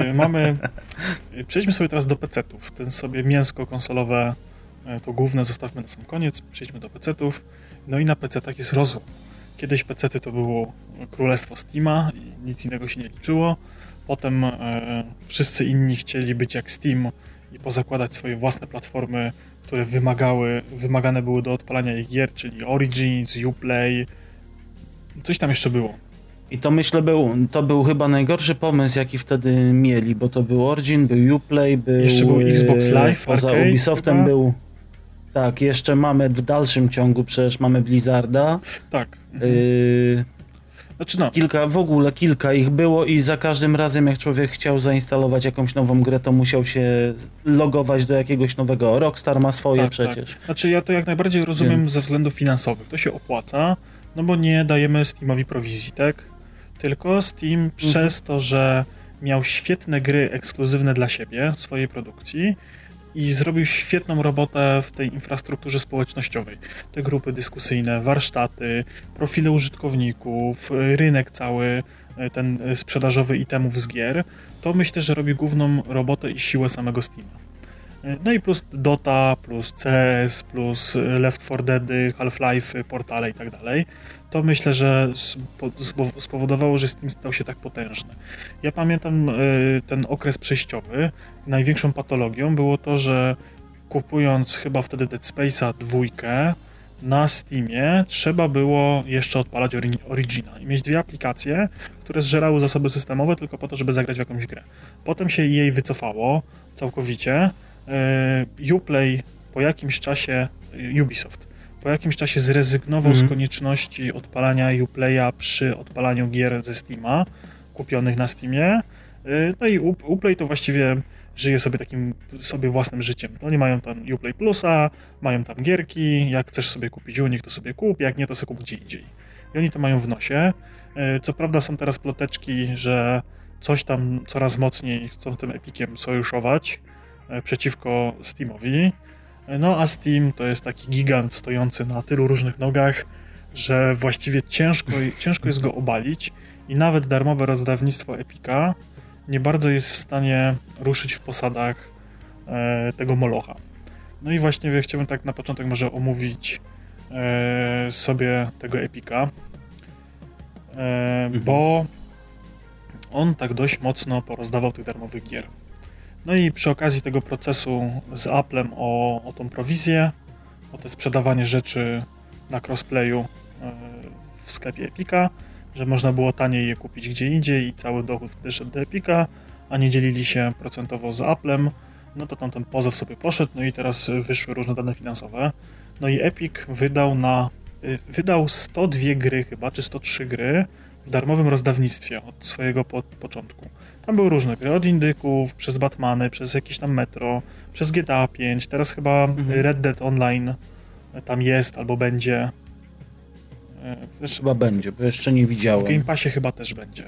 Y, Mamy. y, Przejdźmy sobie teraz do PC-ów. Ten sobie mięsko konsolowe, y, to główne zostawmy na sam koniec. Przejdźmy do PC-ów. No i na PC-tach jest rozum. Kiedyś PC-ty to było królestwo Steama i nic innego się nie liczyło. Potem e, wszyscy inni chcieli być jak Steam i pozakładać swoje własne platformy, które wymagały, wymagane były do odpalania ich gier, czyli Origins, Uplay. Coś tam jeszcze było. I to myślę był, to był chyba najgorszy pomysł, jaki wtedy mieli, bo to był Origin, był Uplay, był... Jeszcze był Xbox Live Poza Arcade Ubisoftem chyba. był... Tak, jeszcze mamy w dalszym ciągu, przecież mamy Blizzarda. Tak. Yy, Znaczy no, kilka, w ogóle kilka ich było i za każdym razem jak człowiek chciał zainstalować jakąś nową grę, to musiał się logować do jakiegoś nowego. Rockstar ma swoje Tak, przecież. Znaczy ja to jak najbardziej rozumiem Więc- ze względów finansowych. To się opłaca, no bo nie dajemy Steamowi prowizji, tak? Tylko Steam przez to, że miał świetne gry ekskluzywne dla siebie, swojej produkcji i zrobił świetną robotę w tej infrastrukturze społecznościowej. Te grupy dyskusyjne, warsztaty, profile użytkowników, rynek cały, y, ten y, sprzedażowy itemów z gier, to myślę, że robi główną robotę i siłę samego Steama. No i plus Dota, plus CS, plus Left 4 Dead, Half-Life, portale i tak dalej. To myślę, że spo- spo- spowodowało, że Steam stał się tak potężny. Ja pamiętam y, ten okres przejściowy. Największą patologią było to, że kupując chyba wtedy Dead Space'a dwójkę na Steamie trzeba było jeszcze odpalać ori- Origina i mieć dwie aplikacje, które zżerały zasoby systemowe tylko po to, żeby zagrać w jakąś grę. Potem się jej wycofało całkowicie. E, Uplay po jakimś czasie, e, Ubisoft, po jakimś czasie zrezygnował Mhm. z konieczności odpalania Uplaya przy odpalaniu gier ze Steama, kupionych na Steamie No i Uplay to właściwie żyje sobie takim sobie własnym życiem. Oni mają tam Uplay Plusa, mają tam gierki, jak chcesz sobie kupić u nich, to sobie kup, jak nie, to sobie kup gdzie indziej. I oni to mają w nosie. Co prawda są teraz ploteczki, że coś tam coraz mocniej chcą tym Epiciem sojuszować przeciwko Steamowi. No a Steam to jest taki gigant stojący na tylu różnych nogach, że właściwie ciężko, ciężko jest go obalić i nawet darmowe rozdawnictwo Epika nie bardzo jest w stanie ruszyć w posadach e, tego molocha. No i właśnie chciałbym tak na początek może omówić e, sobie tego Epika, e, mhm. bo on tak dość mocno porozdawał tych darmowych gier. No i przy okazji tego procesu z Applem o, o tą prowizję, o te sprzedawanie rzeczy na crossplayu e, w sklepie Epika, że można było taniej je kupić gdzie indziej i cały dochód wtedy szedł do Epika, a nie dzielili się procentowo z Applem, no to tam ten pozew sobie poszedł, no i teraz wyszły różne dane finansowe. No i Epic wydał na y, wydał 102 gry chyba, czy 103 gry w darmowym rozdawnictwie od swojego po, początku. Tam były różne gry, od Indyków, przez Batmany, przez jakieś tam Metro, przez GTA 5, teraz chyba mhm. Red Dead Online tam jest albo będzie. Wiesz, chyba będzie, bo jeszcze nie widziałem. W Game Passie chyba też będzie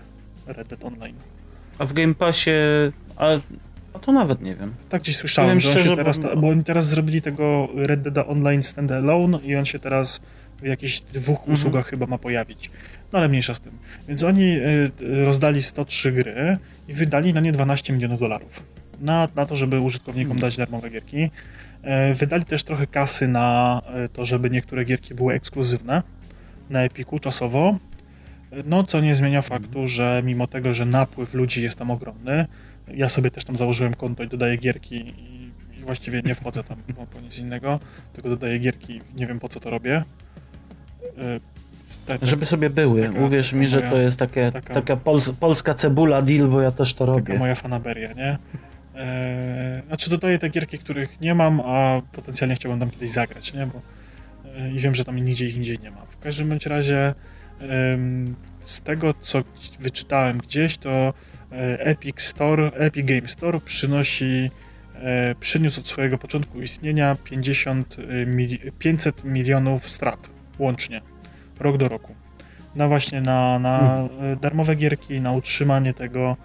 Red Dead Online. A w Game Passie... A, a to nawet nie wiem. Tak gdzieś słyszałem, wiem że szczerze, teraz, bo... bo oni teraz zrobili tego Red Dead Online Standalone i on się teraz w jakichś dwóch mhm. usługach chyba ma pojawić. No ale mniejsza z tym. Więc oni y, rozdali 103 gry i wydali na nie 12 milionów dolarów. Na, na to, żeby użytkownikom mhm. dać darmowe gierki. E, wydali też trochę kasy na e, to, żeby niektóre gierki były ekskluzywne na Epiku czasowo. No, co nie zmienia faktu, że mimo tego, że napływ ludzi jest tam ogromny, ja sobie też tam założyłem konto i dodaję gierki i, i właściwie nie wchodzę tam po, po nic innego, tylko dodaję gierki, nie wiem po co to robię. Tak, Żeby sobie były. Taka, Uwierz taka mi, że to jest takie, taka, taka pols polska cebula deal, bo ja też to robię. Taka moja fanaberia, nie? Eee, znaczy dodaję te gierki, których nie mam, a potencjalnie chciałbym tam kiedyś zagrać, nie? Bo, e, I wiem, że tam nigdzie ich indziej nie ma. W każdym bądź razie e, z tego, co wyczytałem gdzieś, to e, Epic Store, Epic Game Store przynosi e, przyniósł od swojego początku istnienia 50, e, mil, 500 milionów strat łącznie, rok do roku. No właśnie na, na hmm. darmowe gierki, na utrzymanie tego,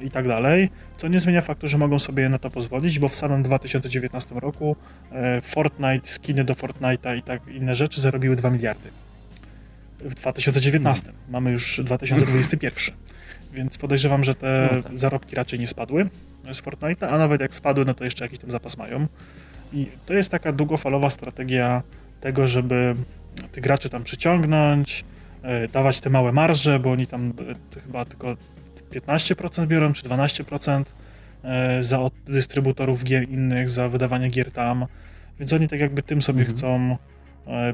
i tak dalej, co nie zmienia faktu, że mogą sobie na to pozwolić, bo w samym 2019 roku e, Fortnite, skiny do Fortnite'a i tak inne rzeczy zarobiły 2 miliardy. W 2019. Hmm. Mamy już 2021. Więc podejrzewam, że te no tak. zarobki raczej nie spadły z Fortnite'a, a nawet jak spadły, no to jeszcze jakiś tam zapas mają. I to jest taka długofalowa strategia tego, żeby tych graczy tam przyciągnąć, e, dawać te małe marże, bo oni tam e, chyba tylko 15% biorą, czy 12% e, za od dystrybutorów gier innych, za wydawanie gier tam. Więc oni tak jakby tym sobie mhm. chcą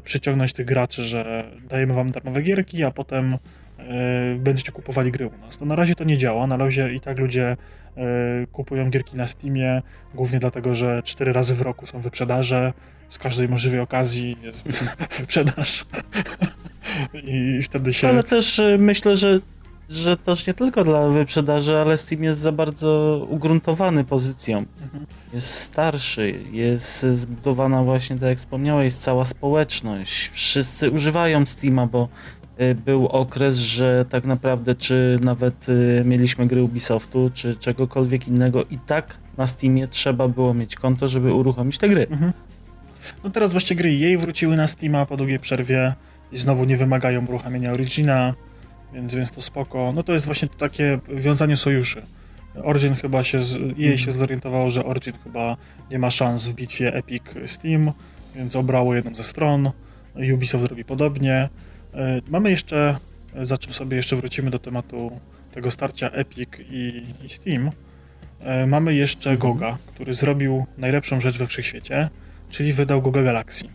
przyciągnąć tych graczy, że dajemy wam darmowe gierki, a potem będziecie kupowali gry u nas. To na razie to nie działa, na razie i tak ludzie kupują gierki na Steamie, głównie dlatego, że cztery razy w roku są wyprzedaże, z każdej możliwej okazji jest [LAUGHS] wyprzedaż. [LAUGHS] I wtedy się... Ale też myślę, że że też nie tylko dla wyprzedaży, ale Steam jest za bardzo ugruntowany pozycją. Mhm. Jest starszy, jest zbudowana właśnie, tak jak wspomniałeś, jest cała społeczność. Wszyscy używają Steama, bo y, był okres, że tak naprawdę czy nawet y, mieliśmy gry Ubisoftu, czy czegokolwiek innego i tak na Steamie trzeba było mieć konto, żeby uruchomić te gry. Mhm. No teraz właśnie gry jej wróciły na Steama po długiej przerwie i znowu nie wymagają uruchamiania Origina więc, więc to spoko. No to jest właśnie takie wiązanie sojuszy. Origin chyba się, jej mm. się zorientowało, że Origin chyba nie ma szans w bitwie Epic Steam, więc obrało jedną ze stron. Ubisoft robi podobnie. E, mamy jeszcze, za czym sobie jeszcze wrócimy do tematu tego starcia Epic i, i Steam. E, mamy jeszcze mm. Goga, który zrobił najlepszą rzecz we wszechświecie, czyli wydał Goga Galaxy.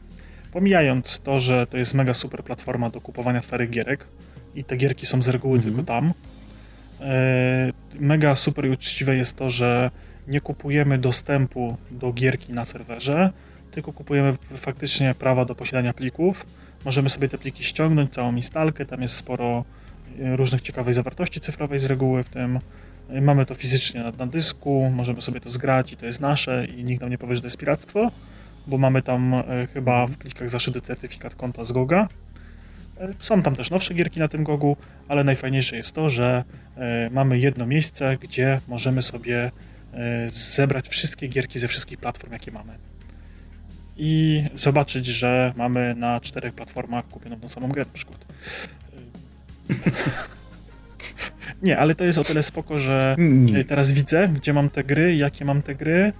Pomijając to, że to jest mega super platforma do kupowania starych gierek, i te gierki są z reguły mhm. tylko tam. E, mega super i uczciwe jest to, że nie kupujemy dostępu do gierki na serwerze, tylko kupujemy faktycznie prawa do posiadania plików. Możemy sobie te pliki ściągnąć, całą instalkę, tam jest sporo e, różnych ciekawej zawartości cyfrowej z reguły w tym. y, mamy to fizycznie na, na dysku, możemy sobie to zgrać i to jest nasze i nikt nam nie powie, że to jest piractwo, bo mamy tam y, chyba w plikach zaszyty certyfikat konta z Goga. Y, Są tam też nowsze gierki na tym Gogu, ale najfajniejsze jest to, że y, mamy jedno miejsce, gdzie możemy sobie zebrać wszystkie gierki ze wszystkich platform, jakie mamy. I zobaczyć, że mamy na czterech platformach kupioną tą samą grę na przykład. [LAUGHS] Nie, ale to jest o tyle spoko, że teraz widzę, gdzie mam te gry, jakie mam te gry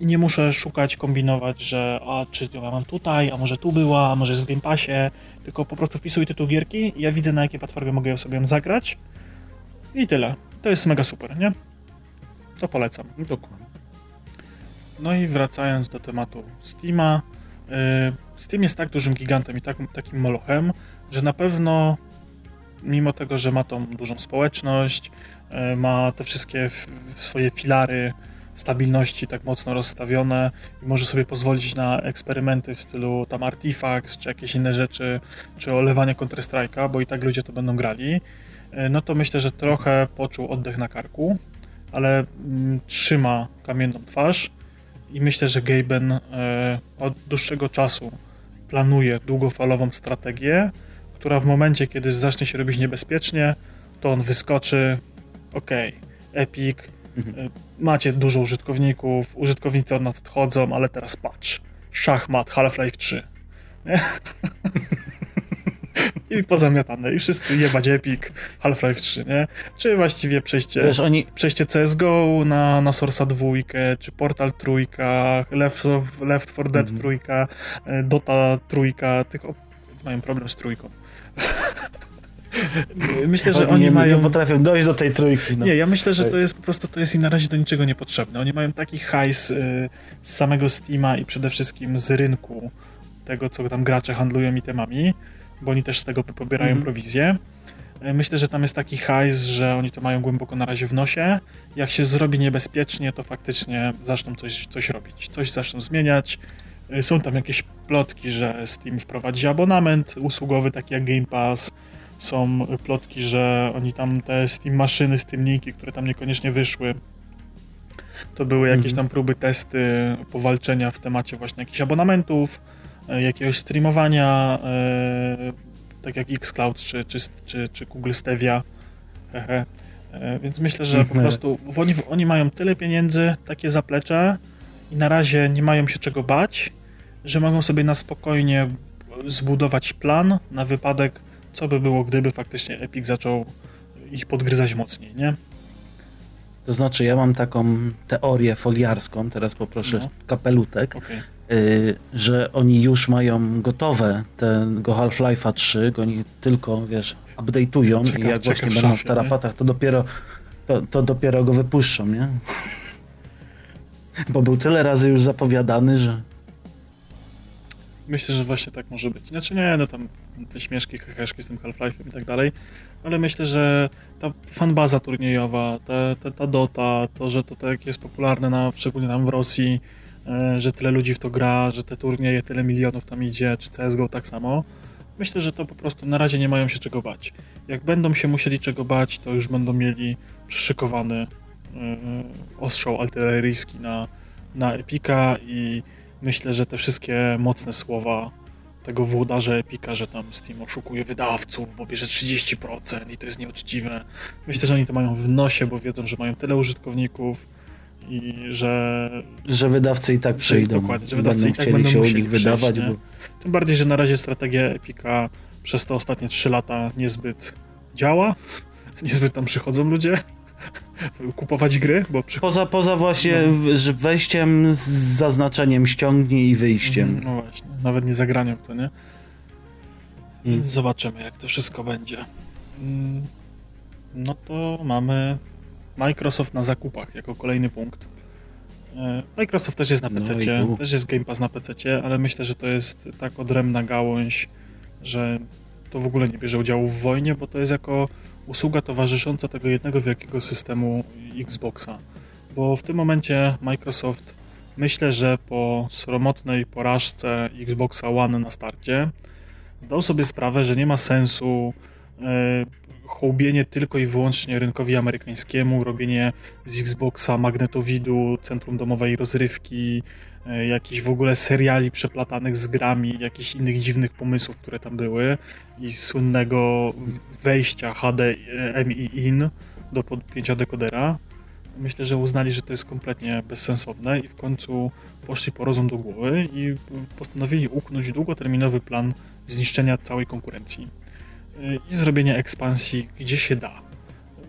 i nie muszę szukać, kombinować, że a czy ja mam tutaj, a może tu była, a może jest w Game Passie, tylko po prostu wpisuję tytuł gierki ja widzę na jakiej platformie mogę ją sobie zagrać i tyle. To jest mega super, nie? To polecam. Dokładnie. No i wracając do tematu Steama, y, Steam jest tak dużym gigantem i tak, takim molochem, że na pewno mimo tego, że ma tą dużą społeczność, y, ma te wszystkie swoje filary stabilności tak mocno rozstawione i może sobie pozwolić na eksperymenty w stylu tam Artifacts, czy jakieś inne rzeczy, czy olewanie Counter-Strike'a, bo i tak ludzie to będą grali, y, no to myślę, że trochę poczuł oddech na karku, ale mm, trzyma kamienną twarz i myślę, że Gaben e, od dłuższego czasu planuje długofalową strategię, która w momencie, kiedy zacznie się robić niebezpiecznie, to on wyskoczy. Okej, Epic, Mhm. e, macie dużo użytkowników, użytkownicy od nas odchodzą, ale teraz patrz. Szachmat, Half-Life 3. Nie? [LAUGHS] I pozamiatane. I wszyscy jebać Epic, Half-Life 3, nie? Czy właściwie przejście Wiesz, oni, przejście CSGO na, na Source'a dwójkę, czy Portal trójka, Left, of, Left 4 Dead Mhm. trójka, e, Dota trójka, tylko mają problem z trójką. [LAUGHS] myślę, że oni nie, mają... nie potrafią dojść do tej trójki. No. Nie, ja myślę, że to jest po prostu, to jest im na razie do niczego niepotrzebne. Oni mają taki hajs y, z samego Steama i przede wszystkim z rynku tego, co tam gracze handlują itemami, bo oni też z tego pobierają Mhm. prowizję. Y, Myślę, że tam jest taki hajs, że oni to mają głęboko na razie w nosie. Jak się zrobi niebezpiecznie, to faktycznie zaczną coś, coś robić, coś zaczną zmieniać. Y, Są tam jakieś plotki, że Steam wprowadzi abonament usługowy, taki jak Game Pass. Są plotki, że oni tam te Steam maszyny, Steamniki, które tam niekoniecznie wyszły, to były jakieś Mhm. tam próby, testy powalczenia w temacie właśnie jakichś abonamentów, e, jakiegoś streamowania, e, tak jak Xcloud czy, czy, czy, czy Google Stevia. Hehe. E, Więc myślę, że po Mhm. prostu oni, oni mają tyle pieniędzy, takie zaplecze i na razie nie mają się czego bać, że mogą sobie na spokojnie zbudować plan na wypadek, co by było, gdyby faktycznie Epic zaczął ich podgryzać mocniej, nie? To znaczy, ja mam taką teorię foliarską, teraz poproszę No. kapelutek, Okej. y, że oni już mają gotowe tego Half-Life'a 3, go oni tylko, wiesz, update'ują Czeka- i jak właśnie będą w tarapatach, to dopiero, to, to dopiero go wypuszczą, nie? Bo był tyle razy już zapowiadany, że Myślę, że właśnie tak może być. Znaczy nie, no tam te śmieszki, heheszki z tym Half-Life'em i tak dalej, ale myślę, że ta fanbaza turniejowa, ta, ta, ta Dota, to, że to tak jest popularne, na, szczególnie tam w Rosji, e, że tyle ludzi w to gra, że te turnieje, tyle milionów tam idzie, czy CSGO tak samo, myślę, że to po prostu na razie nie mają się czego bać. Jak będą się musieli czego bać, to już będą mieli przyszykowany e, ostrzał artyleryjski na, na Epika i myślę, że te wszystkie mocne słowa tego włodarza Epika, że tam Steam oszukuje wydawców, bo bierze 30% i to jest nieuczciwe. Myślę, że oni to mają w nosie, bo wiedzą, że mają tyle użytkowników i że że wydawcy i tak przyjdą. Dokładnie, że wydawcy będą i tak będą się u musieli nich przyjść, wydawać, bo tym bardziej, że na razie strategia Epika przez te ostatnie 3 lata niezbyt działa. [LAUGHS] Niezbyt tam przychodzą ludzie kupować gry, bo przychodzą Poza, poza właśnie No. wejściem z zaznaczeniem ściągnij i wyjściem. No właśnie, nawet nie zagraniem to, nie? Mm. Więc zobaczymy, jak to wszystko będzie. Mm, No to mamy Microsoft na zakupach jako kolejny punkt. E, Microsoft też jest na No PC, tu. też jest Game Pass na PC, ale myślę, że to jest tak odrębna gałąź, że to w ogóle nie bierze udziału w wojnie, bo to jest jako usługa towarzysząca tego jednego wielkiego systemu Xboxa. Bo w tym momencie Microsoft myślę, że po sromotnej porażce Xboxa One na starcie zdał sobie sprawę, że nie ma sensu e, hołbienie tylko i wyłącznie rynkowi amerykańskiemu, robienie z Xboxa magnetowidu, centrum domowej rozrywki, jakichś w ogóle seriali przeplatanych z grami, jakichś innych dziwnych pomysłów, które tam były i słynnego wejścia HDMI in do podpięcia dekodera. Myślę, że uznali, że to jest kompletnie bezsensowne i w końcu poszli po rozum do głowy i postanowili uknąć długoterminowy plan zniszczenia całej konkurencji i zrobienia ekspansji gdzie się da.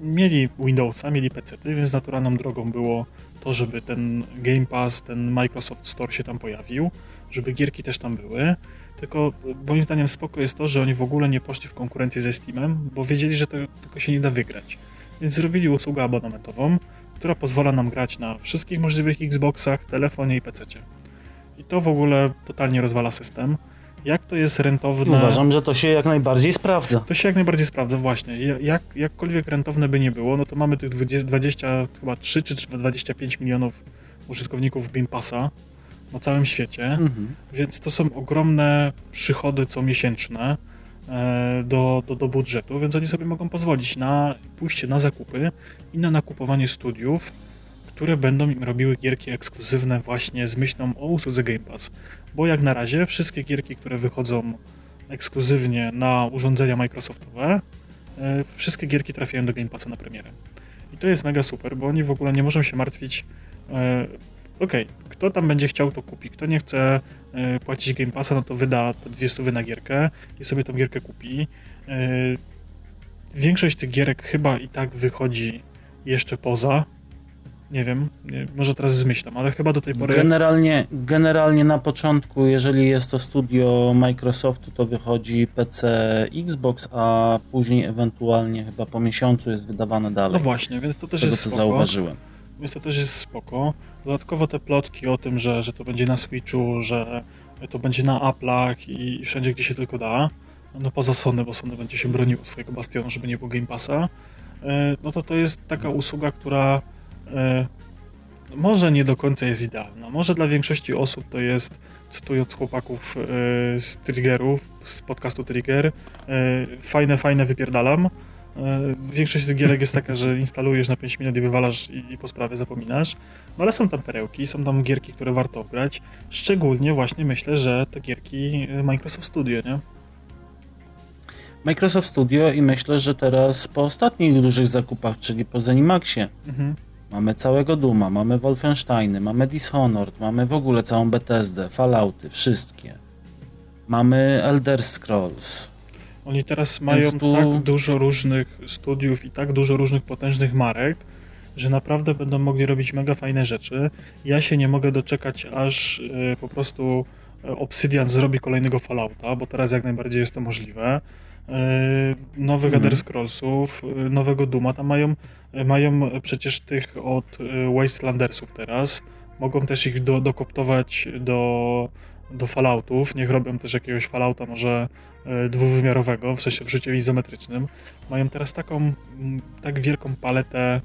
Mieli Windowsa, mieli PC, więc naturalną drogą było to, żeby ten Game Pass, ten Microsoft Store się tam pojawił, żeby gierki też tam były. Tylko moim zdaniem spoko jest to, że oni w ogóle nie poszli w konkurencję ze Steamem, bo wiedzieli, że to tylko się nie da wygrać. Więc zrobili usługę abonamentową, która pozwala nam grać na wszystkich możliwych Xboxach, telefonie i PC. I to w ogóle totalnie rozwala system jak to jest rentowne. Uważam, że to się jak najbardziej sprawdza. To się jak najbardziej sprawdza, właśnie. Jak, jakkolwiek rentowne by nie było, no to mamy tych 20, chyba 3 czy 25 milionów użytkowników Game Passa na całym świecie, mhm. więc to są ogromne przychody co miesięczne e, do, do, do budżetu, więc oni sobie mogą pozwolić na pójście na zakupy i na nakupowanie studiów, które będą im robiły gierki ekskluzywne właśnie z myślą o usłudze Game Pass. Bo jak na razie wszystkie gierki, które wychodzą ekskluzywnie na urządzenia Microsoftowe, e, wszystkie gierki trafiają do Game Passa na premierę. I to jest mega super, bo oni w ogóle nie muszą się martwić e, okej, okay, kto tam będzie chciał, to kupi. Kto nie chce e, płacić Game Passa, no to wyda te dwie stówy na gierkę i sobie tą gierkę kupi. Większość tych gierek chyba i tak wychodzi jeszcze poza nie wiem, nie, może teraz zmyślam, ale chyba do tej pory... Generalnie, generalnie na początku, jeżeli jest to studio Microsoftu, to wychodzi PC Xbox, a później ewentualnie chyba po miesiącu jest wydawane dalej. No właśnie, więc to też tego, jest spoko. zauważyłem. Więc to też jest spoko. Dodatkowo te plotki o tym, że, że to będzie na Switchu, że to będzie na Apple'ach i wszędzie, gdzie się tylko da, no poza Sony, bo Sony będzie się broniło swojego bastionu, żeby nie było Game Passa, e, no to to jest taka usługa, która może nie do końca jest idealna. Może dla większości osób to jest, cytując chłopaków e, z Triggerów, z podcastu Trigger, e, fajne, fajne wypierdalam. Większość tych gierek jest taka, że instalujesz na 5 minut i wywalasz i, i po sprawie zapominasz. No ale są tam perełki, są tam gierki, które warto grać. Szczególnie właśnie myślę, że te gierki Microsoft Studio, nie? Microsoft Studio i myślę, że teraz po ostatnich dużych zakupach, czyli po Zenimaxie, mhm. Mamy całego Duma, mamy Wolfensteiny, mamy Dishonored, mamy w ogóle całą Bethesdę, Fallouty, wszystkie. Mamy Elder Scrolls. Oni teraz mają tu... tak dużo różnych studiów i tak dużo różnych potężnych marek, że naprawdę będą mogli robić mega fajne rzeczy. Ja się nie mogę doczekać, aż y, po prostu e, Obsidian zrobi kolejnego Fallouta, bo teraz jak najbardziej jest to możliwe. E, nowych mhm. Elder Scrollsów, e, nowego Duma. Tam mają, e, mają przecież tych od Wastelandersów teraz. Mogą też ich do, dokoptować do, do Falloutów. Niech robią też jakiegoś Fallouta może dwuwymiarowego, w sensie w życiu izometrycznym. Mają teraz taką, tak wielką paletę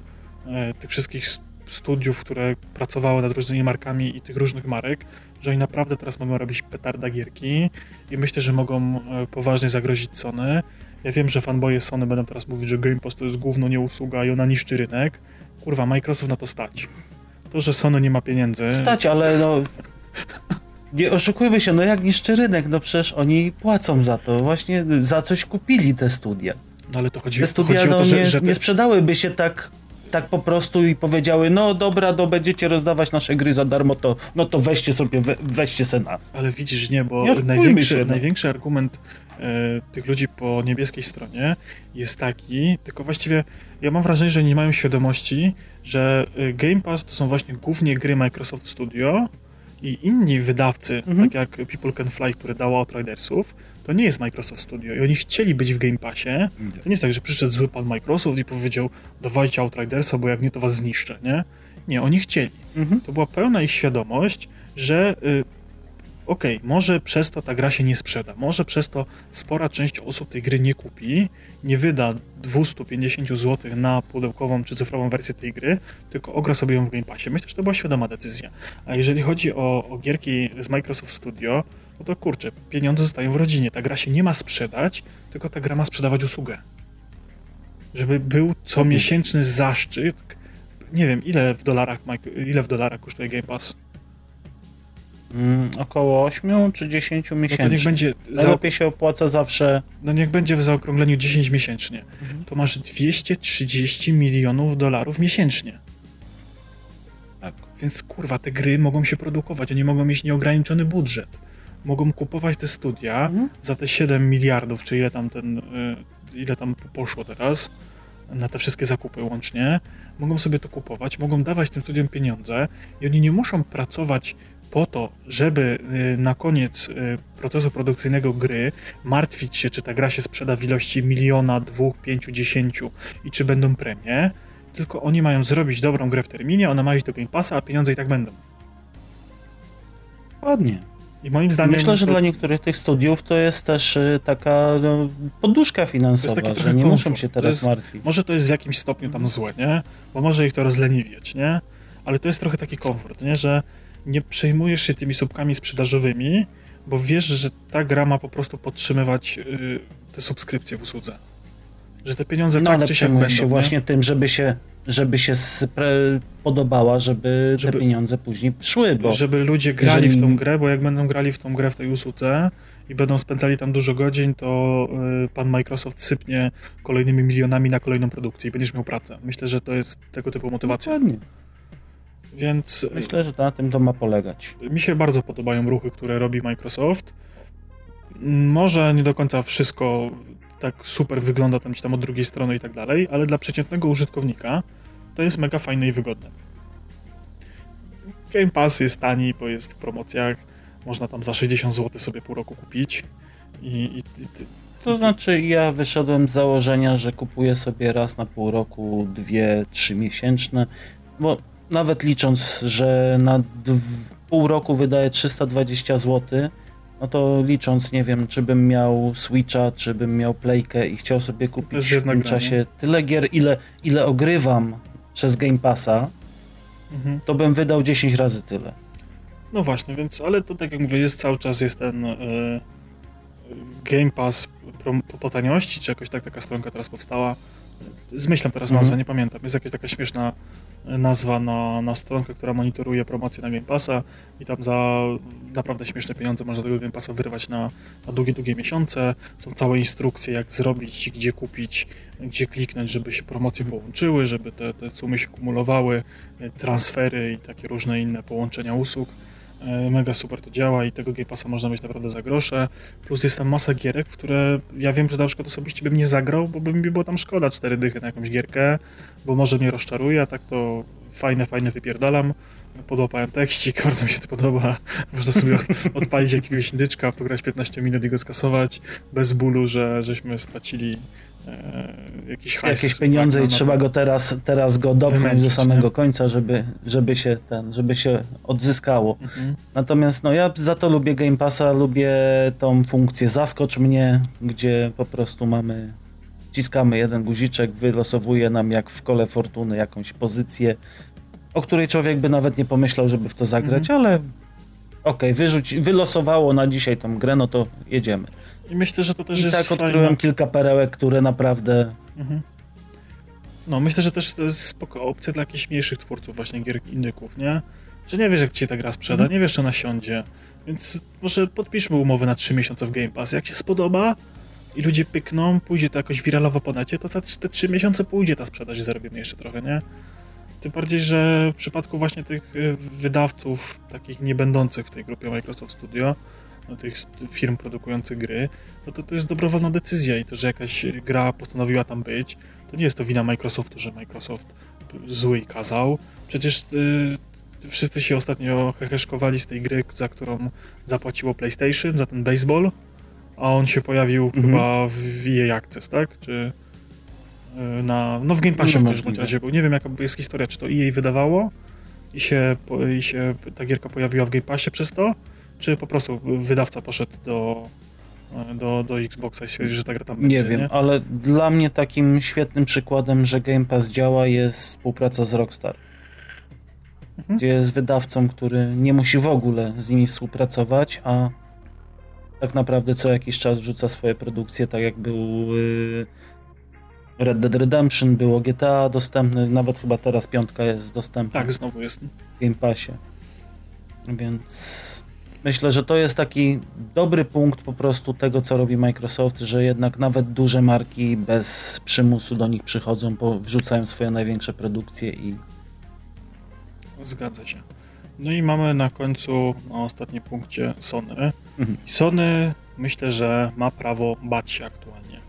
tych wszystkich studiów, które pracowały nad różnymi markami i tych różnych marek, że oni naprawdę teraz mogą robić petarda gierki i myślę, że mogą e, poważnie zagrozić Sony. Ja wiem, że fanboye Sony będą teraz mówić, że Game Pass to jest główno nie usługa i ona niszczy rynek. Kurwa, Microsoft na to stać. To, że Sony nie ma pieniędzy... Stać, ale no... Nie oszukujmy się, no jak niszczy rynek, no przecież oni płacą za to, właśnie za coś kupili te studia. No ale to chodzi, te studia chodzi no, o to, że, nie, że te... nie sprzedałyby się tak tak po prostu i powiedziały, no dobra, no będziecie rozdawać nasze gry za darmo, to no to weźcie sobie, we, weźcie se nas. Ale widzisz, nie, bo największy, się, no. największy argument e, tych ludzi po niebieskiej stronie jest taki, tylko właściwie ja mam wrażenie, że nie mają świadomości, że e, Game Pass to są właśnie głównie gry Microsoft Studio i inni wydawcy, mhm. tak jak People Can Fly, które dało Outridersów, to nie jest Microsoft Studio i oni chcieli być w Game Passie. To nie jest tak, że przyszedł zły pan Microsoft i powiedział dawajcie Outridersa, bo jak nie, to was zniszczę, nie? Nie, oni chcieli. Mhm. To była pełna ich świadomość, że y, okej, okay, może przez to ta gra się nie sprzeda, może przez to spora część osób tej gry nie kupi, nie wyda 250 zł na pudełkową czy cyfrową wersję tej gry, tylko ogra sobie ją w Game Passie. Myślę, że to była świadoma decyzja. A jeżeli chodzi o, o gierki z Microsoft Studio, no to kurczę, pieniądze zostają w rodzinie. Ta gra się nie ma sprzedać, tylko ta gra ma sprzedawać usługę. żeby był comiesięczny zaszczyt. Nie wiem, ile w dolarach, ile w dolarach kosztuje Game Pass? Mm, około 8 czy 10 miesięcy. No niech będzie. Najlepiej się opłaca zawsze. No niech będzie w zaokrągleniu 10 miesięcznie. Mhm. To masz 230 milionów dolarów miesięcznie. Tak. Więc kurwa, te gry mogą się produkować, oni mogą mieć nieograniczony budżet. Mogą kupować te studia mhm. za te 7 miliardów, czy ile tam ten. Y, ile tam poszło teraz na te wszystkie zakupy łącznie, mogą sobie to kupować, mogą dawać tym studiom pieniądze i oni nie muszą pracować po to, żeby y, na koniec y, procesu produkcyjnego gry martwić się, czy ta gra się sprzeda w ilości miliona, dwóch, pięciu, dziesięciu i czy będą premie, tylko oni mają zrobić dobrą grę w terminie, ona ma iść do Game Passa, a pieniądze i tak będą. Ładnie. I moim zdaniem... Myślę, że dla niektórych tych studiów to jest też y, taka no, poduszka finansowa, że nie muszą się teraz jest, martwić. Może to jest w jakimś stopniu tam złe, nie? Bo może ich to rozleniwiać, nie? Ale to jest trochę taki komfort, nie? Że nie przejmujesz się tymi słupkami sprzedażowymi, bo wiesz, że ta gra ma po prostu podtrzymywać yy, te subskrypcje w usłudze. Że te pieniądze no, tak czy siak będą. się nie? właśnie tym, żeby się żeby się podobała, żeby, żeby, te pieniądze później szły, bo... Żeby ludzie grali jeżeli... w tą grę, bo jak będą grali w tą grę w tej usłudze i będą spędzali tam dużo godzin, to y, pan Microsoft sypnie kolejnymi milionami na kolejną produkcję i będziesz miał pracę. Myślę, że to jest tego typu motywacja. Dokładnie. Więc... Myślę, że na tym to ma polegać. Mi się bardzo podobają ruchy, które robi Microsoft. Może nie do końca wszystko tak super wygląda tam, tam od drugiej strony i tak dalej, ale dla przeciętnego użytkownika to jest mega fajne i wygodne. Game Pass jest tani, bo jest w promocjach. Można tam za 60 zł sobie pół roku kupić. I, i, i to znaczy, ja wyszedłem z założenia, że kupuję sobie raz na pół roku dwie, trzy miesięczne, bo nawet licząc, że na pół roku wydaję 320 zł, no to licząc, nie wiem, czy bym miał Switcha, czy bym miał Playkę i chciał sobie kupić w tym czasie tyle gier, ile, ile ogrywam przez Game Passa, mhm. to bym wydał 10 razy tyle. No właśnie, więc, ale to tak jak mówię, jest cały czas jest ten y, Game Pass po, po taniości, czy jakoś tak taka stronka teraz powstała. Zmyślam teraz mhm. nazwę, nie pamiętam. Jest jakaś taka śmieszna nazwa na, na stronkę, która monitoruje promocję na Game Passa i tam za naprawdę śmieszne pieniądze można tego Game Passa wyrwać na, na długie, długie miesiące. Są całe instrukcje, jak zrobić, gdzie kupić, gdzie kliknąć, żeby się promocje połączyły, żeby te, te sumy się kumulowały, transfery i takie różne inne połączenia usług. E, mega super to działa i tego Game Passa można mieć naprawdę za grosze. Plus jest tam masa gierek, które ja wiem, że na przykład osobiście bym nie zagrał, bo by mi było tam szkoda cztery dychy na jakąś gierkę, bo może mnie rozczaruje, a tak to fajne, fajne wypierdalam. Podłapałem tekścik, [LAUGHS] bardzo mi się to podoba. Można sobie odpalić jakiegoś indyczka, pograć 15 minut i go skasować bez bólu, że żeśmy stracili jakiś hajs. Jakieś pieniądze i trzeba go teraz, teraz go dopchnąć do samego nie? końca, żeby, żeby, się ten, żeby się odzyskało. Mhm. Natomiast no, ja za to lubię Game Passa, lubię tą funkcję zaskocz mnie, gdzie po prostu mamy wciskamy jeden guziczek, wylosowuje nam jak w kole fortuny jakąś pozycję, o której człowiek by nawet nie pomyślał, żeby w to zagrać, mhm. ale okej, okay, wylosowało na dzisiaj tą grę, no to jedziemy. I myślę, że to też I jest tak odkryłem fajne. kilka perełek, które naprawdę... Mhm. No, myślę, że też to jest spoko opcja dla jakichś mniejszych twórców właśnie gier indyków, nie? Że nie wiesz, jak ci ta gra sprzeda, mhm. nie wiesz, czy ona siądzie. Więc może podpiszmy umowę na 3 miesiące w Game Pass. Jak się spodoba i ludzie pykną, pójdzie to jakoś wiralowo po necie, to za te 3 miesiące pójdzie ta sprzedaż i zarobimy jeszcze trochę, nie? Tym bardziej, że w przypadku właśnie tych y, wydawców, takich nie będących w tej grupie Microsoft Studio, no, tych firm produkujących gry, no to to jest dobrowolna decyzja i to, że jakaś gra postanowiła tam być, to nie jest to wina Microsoftu, że Microsoft zły i kazał. Przecież y, wszyscy się ostatnio heheszkowali z tej gry, za którą zapłaciło PlayStation, za ten baseball, a on się pojawił mhm. chyba w EA Access, tak? Czy y, na, no w Game Passie no, w każdym razie był. Nie wiem jaka jest historia, czy to EA wydawało i się, i się ta gierka pojawiła w Game Passie przez to, czy po prostu wydawca poszedł do, do, do Xboxa i stwierdził, że ta gra tam będzie, nie wiem, nie? ale dla mnie takim świetnym przykładem, że Game Pass działa jest współpraca z Rockstar. Mhm. Gdzie jest wydawcą, który nie musi w ogóle z nimi współpracować, a tak naprawdę co jakiś czas wrzuca swoje produkcje, tak jak był yy, Red Dead Redemption, było GTA dostępne, nawet chyba teraz piątka jest dostępna. Tak, znowu jest. W Game Passie. Więc myślę, że to jest taki dobry punkt po prostu tego, co robi Microsoft, że jednak nawet duże marki bez przymusu do nich przychodzą, bo wrzucają swoje największe produkcje i... Zgadza się. No i mamy na końcu, na ostatnim punkcie Sony. Mhm. Sony myślę, że ma prawo bać się aktualnie.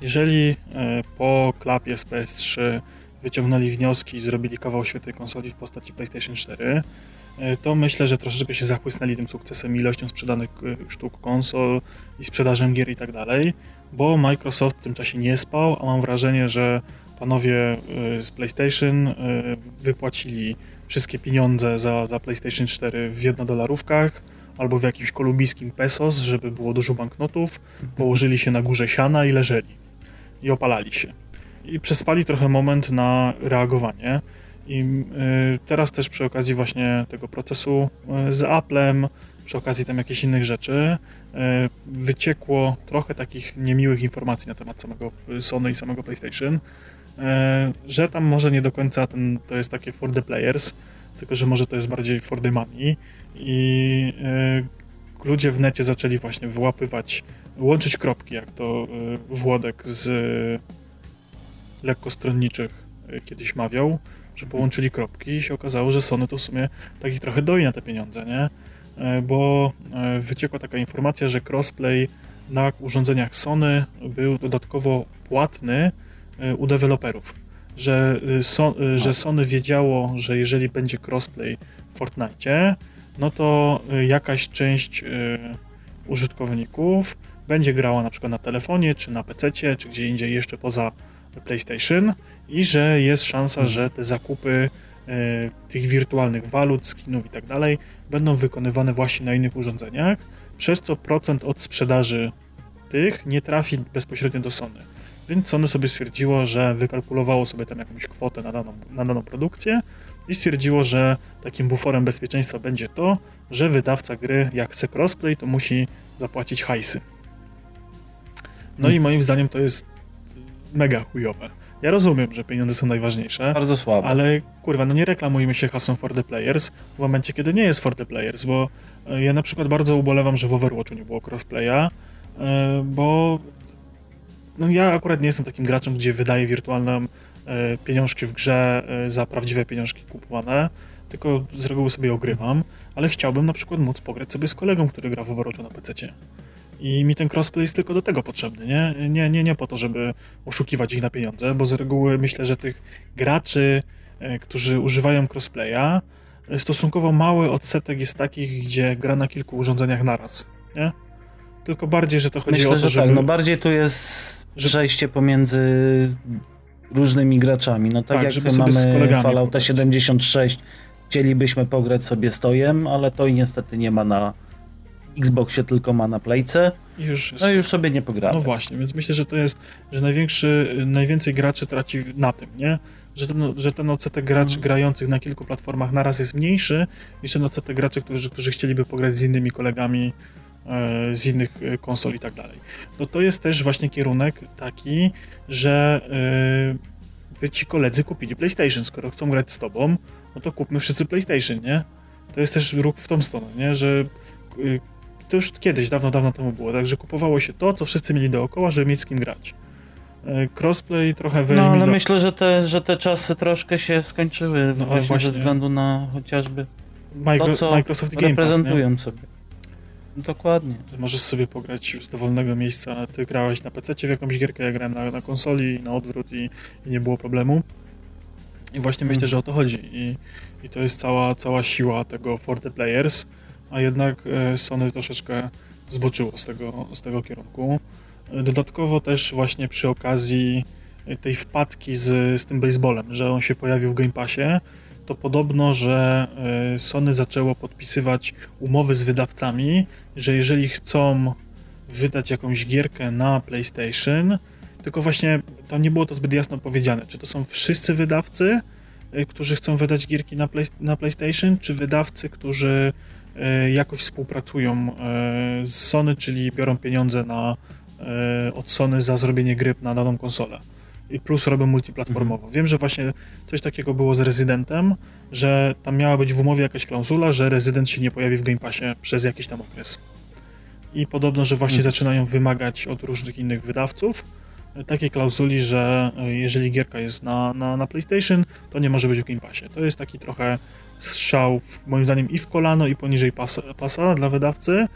Jeżeli e, po klapie z PS3 wyciągnęli wnioski i zrobili kawał świetnej konsoli w postaci PlayStation 4, e, to myślę, że troszeczkę się zachłysnęli tym sukcesem, ilością sprzedanych e, sztuk konsol i sprzedażem gier i tak dalej, bo Microsoft w tym czasie nie spał, a mam wrażenie, że panowie z PlayStation wypłacili wszystkie pieniądze za, za PlayStation 4 w jednodolarówkach albo w jakimś kolumbijskim pesos, żeby było dużo banknotów, położyli się na górze siana i leżeli. I opalali się. I przespali trochę moment na reagowanie. I y, teraz też przy okazji właśnie tego procesu y, z Applem, przy okazji tam jakichś innych rzeczy, y, wyciekło trochę takich niemiłych informacji na temat samego Sony i samego PlayStation, że tam może nie do końca ten, to jest takie for the players, tylko że może to jest bardziej for the money. I ludzie w necie zaczęli właśnie wyłapywać, łączyć kropki, jak to Włodek z lekkostronniczych kiedyś mawiał, że połączyli kropki i się okazało, że Sony to w sumie takich trochę doi na te pieniądze, nie? Bo wyciekła taka informacja, że crossplay na urządzeniach Sony był dodatkowo płatny u deweloperów. Że, so, że Sony wiedziało, że jeżeli będzie crossplay w Fortnite, no to jakaś część użytkowników będzie grała na przykład na telefonie, czy na PC, czy gdzie indziej jeszcze poza PlayStation i że jest szansa, że te zakupy y, tych wirtualnych walut, skinów i tak dalej będą wykonywane właśnie na innych urządzeniach, przez co procent od sprzedaży tych nie trafi bezpośrednio do Sony. Więc Sony sobie stwierdziło, że wykalkulowało sobie tam jakąś kwotę na daną, na daną produkcję i stwierdziło, że takim buforem bezpieczeństwa będzie to, że wydawca gry, jak chce crossplay, to musi zapłacić hajsy. No hmm. i moim zdaniem to jest mega chujowe. Ja rozumiem, że pieniądze są najważniejsze. Bardzo słabe. Ale kurwa, no nie reklamujmy się hasłem for the players w momencie, kiedy nie jest for the players, bo e, ja na przykład bardzo ubolewam, że w Overwatchu nie było crossplaya, e, bo no ja akurat nie jestem takim graczem, gdzie wydaje wirtualną E, pieniążki w grze e, za prawdziwe pieniążki kupowane, tylko z reguły sobie ogrywam, ale chciałbym na przykład móc pograć sobie z kolegą, który gra w Overwatchu na PC. I mi ten crossplay jest tylko do tego potrzebny, nie? Nie, nie, nie po to, żeby oszukiwać ich na pieniądze, bo z reguły myślę, że tych graczy, e, którzy używają crossplaya, stosunkowo mały odsetek jest takich, gdzie gra na kilku urządzeniach naraz, nie? Tylko bardziej, że to chodzi myślę, o to, że żeby... tak, no bardziej tu jest przejście pomiędzy różnymi graczami. No tak, tak jak mamy Fallouta 76, chcielibyśmy pograć sobie stojem, ale to i niestety nie ma na Xboxie, tylko ma na Playce. Już no i już sobie nie pogramy. No właśnie, więc myślę, że to jest, że największy, najwięcej graczy traci na tym, nie? Że ten, że ten odsetek graczy hmm. grających na kilku platformach naraz jest mniejszy niż ten odsetek graczy, którzy, którzy chcieliby pograć z innymi kolegami E, z innych e, konsol i tak dalej. No to jest też właśnie kierunek taki, że by ci koledzy kupili PlayStation, skoro chcą grać z tobą, no to kupmy wszyscy PlayStation, nie? To jest też ruch w tą stronę, nie? Że to już kiedyś, dawno, dawno temu było, także kupowało się to, co wszyscy mieli dookoła, żeby mieć z kim grać. Crossplay trochę wyeliminował. No ale myślę, że te, że te czasy troszkę się skończyły no, właśnie, właśnie, ze względu na chociażby Micro, to, co Microsoft Game reprezentują Pass, sobie. Dokładnie. Możesz sobie pograć z dowolnego miejsca. Ty grałeś na PC w jakąś gierkę, ja grałem na, na konsoli, na odwrót i, i, nie było problemu. I właśnie myślę, że o to chodzi. I, i to jest cała, cała siła tego for the players, a jednak e, Sony troszeczkę zboczyło z tego, z tego kierunku. E, dodatkowo też właśnie przy okazji tej wpadki z, z tym baseballem, że on się pojawił w Game Passie, to podobno, że e, Sony zaczęło podpisywać umowy z wydawcami, że jeżeli chcą wydać jakąś gierkę na PlayStation, tylko właśnie to nie było to zbyt jasno powiedziane, czy to są wszyscy wydawcy, e, którzy chcą wydać gierki na, play, na PlayStation, czy wydawcy, którzy e, jakoś współpracują z Sony, czyli biorą pieniądze na, od Sony za zrobienie gry na daną konsolę. i plus robią multiplatformowo. Wiem, że właśnie coś takiego było z Rezydentem, że tam miała być w umowie jakaś klauzula, że Rezydent się nie pojawi w Game Passie przez jakiś tam okres. I podobno, że właśnie mhm. zaczynają wymagać od różnych innych wydawców takiej klauzuli, że e, jeżeli gierka jest na, na, na PlayStation, to nie może być w Game Passie. To jest taki trochę strzał, moim zdaniem, i w kolano, i poniżej pasa, pasa dla wydawcy.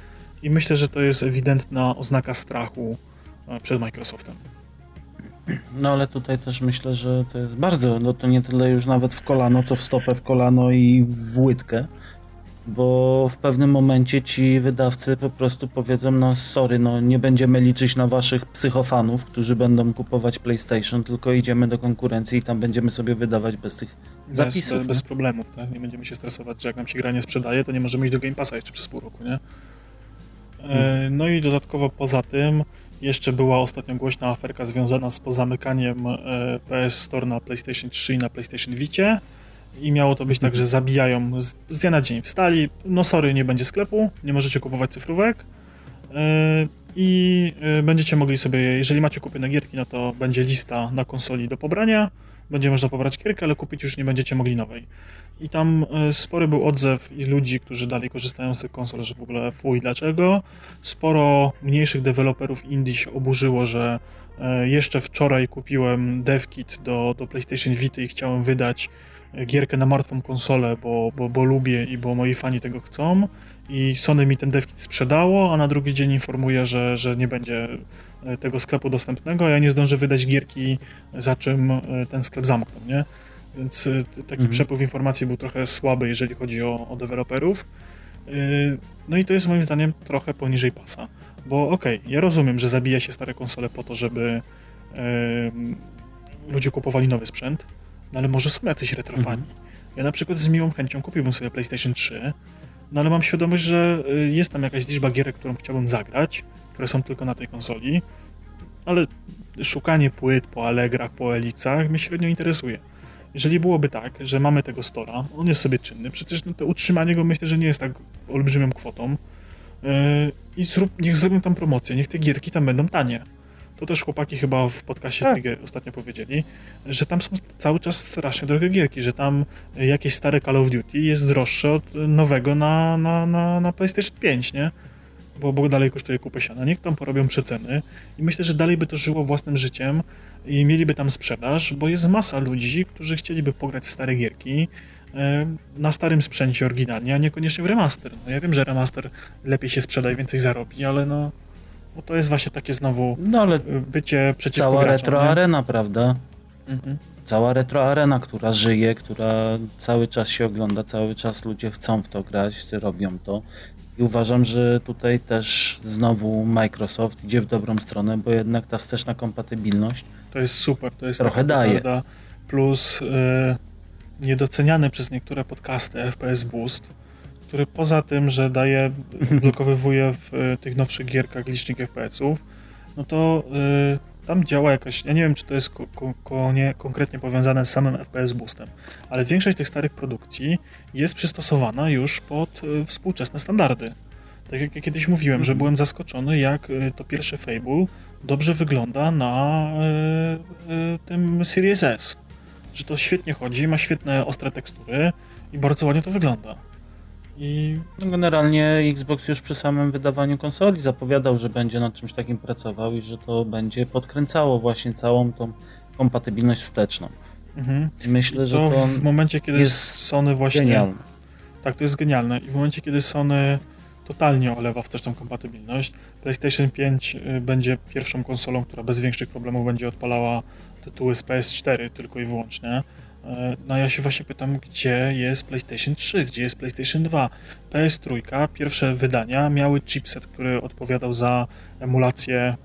I myślę, że to jest ewidentna oznaka strachu e, przed Microsoftem. No ale tutaj też myślę, że to jest bardzo, no to nie tyle już nawet w kolano, co w stopę w kolano i w łydkę, bo w pewnym momencie ci wydawcy po prostu powiedzą, no sorry, no nie będziemy liczyć na waszych psychofanów, którzy będą kupować PlayStation, tylko idziemy do konkurencji i tam będziemy sobie wydawać bez tych zapisów. Bez, bez problemów, tak? Nie będziemy się stresować, że jak nam się gra nie sprzedaje, to nie możemy iść do Game Passa jeszcze przez pół roku, nie? E, hmm. No i dodatkowo poza tym jeszcze była ostatnio głośna aferka związana z pozamykaniem e, PS Store na PlayStation 3 i na PlayStation Vicie i miało to być tak, że zabijają z, z dnia na dzień. Wstali, no sorry, nie będzie sklepu, nie możecie kupować cyfrówek yy, i będziecie mogli sobie, jeżeli macie kupione gierki, no to będzie lista na konsoli do pobrania, będzie można pobrać gierkę, ale kupić już nie będziecie mogli nowej. I tam yy, spory był odzew i ludzi, którzy dalej korzystają z tych konsol, że w ogóle fuj, dlaczego. Sporo mniejszych deweloperów indie się oburzyło, że jeszcze wczoraj kupiłem devkit do, do PlayStation Vita i chciałem wydać gierkę na martwą konsolę, bo, bo, bo lubię i bo moi fani tego chcą i Sony mi ten devkit sprzedało, a na drugi dzień informuje, że, że nie będzie e, tego sklepu dostępnego, ja nie zdążę wydać gierki, za czym e, ten sklep zamkną, nie? Więc e, taki mhm. przepływ informacji był trochę słaby, jeżeli chodzi o, o deweloperów. No i to jest moim zdaniem trochę poniżej pasa, bo okej, okay, ja rozumiem, że zabija się stare konsole po to, żeby ludzie kupowali nowy sprzęt, no ale może są jacyś retrofani. Mhm. Ja na przykład z miłą chęcią kupiłbym sobie PlayStation 3, no ale mam świadomość, że y, jest tam jakaś liczba gierek, którą chciałbym zagrać, które są tylko na tej konsoli, ale szukanie płyt po Allegrach, po Elixach mnie średnio interesuje. Jeżeli byłoby tak, że mamy tego stora, on jest sobie czynny, przecież no to utrzymanie go myślę, że nie jest tak olbrzymią kwotą yy, i zrób, niech zrobią tam promocję, niech te gierki tam będą tanie to też chłopaki chyba w podcaście tak. Trigger ostatnio powiedzieli, że tam są cały czas strasznie drogie gierki, że tam jakieś stare Call of Duty jest droższe od nowego na, na, na, na PlayStation 5, nie? Bo, bo dalej kosztuje kupę siana. Niech tam porobią przeceny i myślę, że dalej by to żyło własnym życiem i mieliby tam sprzedaż, bo jest masa ludzi, którzy chcieliby pograć w stare gierki, e, na starym sprzęcie oryginalnie, a niekoniecznie w remaster. No ja wiem, że remaster lepiej się sprzeda i więcej zarobi, ale no bo to jest właśnie takie znowu no, ale bycie przeciwko Cała graczom, retro nie? arena, prawda? Mhm. Cała retro arena, która żyje, która cały czas się ogląda, cały czas ludzie chcą w to grać, robią to. I uważam, że tutaj też znowu Microsoft idzie w dobrą stronę, bo jednak ta wsteczna kompatybilność to jest super, to jest trochę daje. Prawda? Plus yy, niedoceniany przez niektóre podcasty FPS Boost który poza tym, że daje, [LAUGHS] blokowywuje w y, tych nowszych gierkach licznik FPS-ów, no to y, tam działa jakaś, ja nie wiem, czy to jest ko, ko, nie, konkretnie powiązane z samym FPS Boostem, ale większość tych starych produkcji jest przystosowana już pod y, współczesne standardy. Tak jak ja kiedyś mówiłem, że mhm. byłem zaskoczony, jak y, to pierwsze Fable dobrze wygląda na y, y, tym Series S. Że to świetnie chodzi, ma świetne ostre tekstury i bardzo ładnie to wygląda. I no, generalnie Xbox już przy samym wydawaniu konsoli zapowiadał, że będzie nad czymś takim pracował i że to będzie podkręcało właśnie całą tą kompatybilność wsteczną. Mhm. Myślę, że to, to w momencie, kiedy jest Sony właśnie. Genialne. Tak, to jest genialne. I w momencie, kiedy Sony totalnie olewa wsteczną kompatybilność, PlayStation 5 y, będzie pierwszą konsolą, która bez większych problemów będzie odpalała tytuły z PS4 tylko i wyłącznie. E, no ja się właśnie pytam, gdzie jest PlayStation 3, gdzie jest PlayStation 2. PS3, pierwsze wydania miały chipset, który odpowiadał za emulację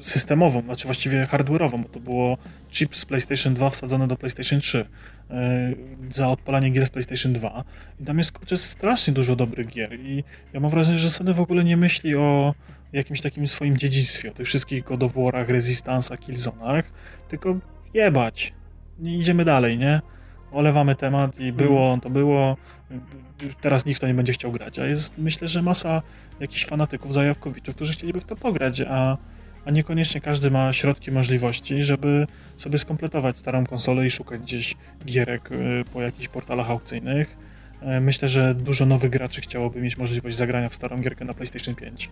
systemową, znaczy właściwie hardware'ową, bo to było chip z PlayStation 2 wsadzony do PlayStation 3 yy, e, za odpalanie gier z PlayStation 2. I tam jest kurczę, strasznie dużo dobrych gier i ja mam wrażenie, że Sony w ogóle nie myśli o jakimś takim swoim dziedzictwie, o tych wszystkich God of War'ach, Resistance'ach, Killzone'ach, tylko jebać, idziemy dalej, nie? Olewamy temat i było, mhm. to było, teraz nikt w to nie będzie chciał grać, a jest myślę, że masa jakichś fanatyków, zajawkowiczów, którzy chcieliby w to pograć, a a niekoniecznie każdy ma środki, możliwości, żeby sobie skompletować starą konsolę i szukać gdzieś gierek y, po jakichś portalach aukcyjnych. Y, myślę, że dużo nowych graczy chciałoby mieć możliwość zagrania w starą gierkę na PlayStation 5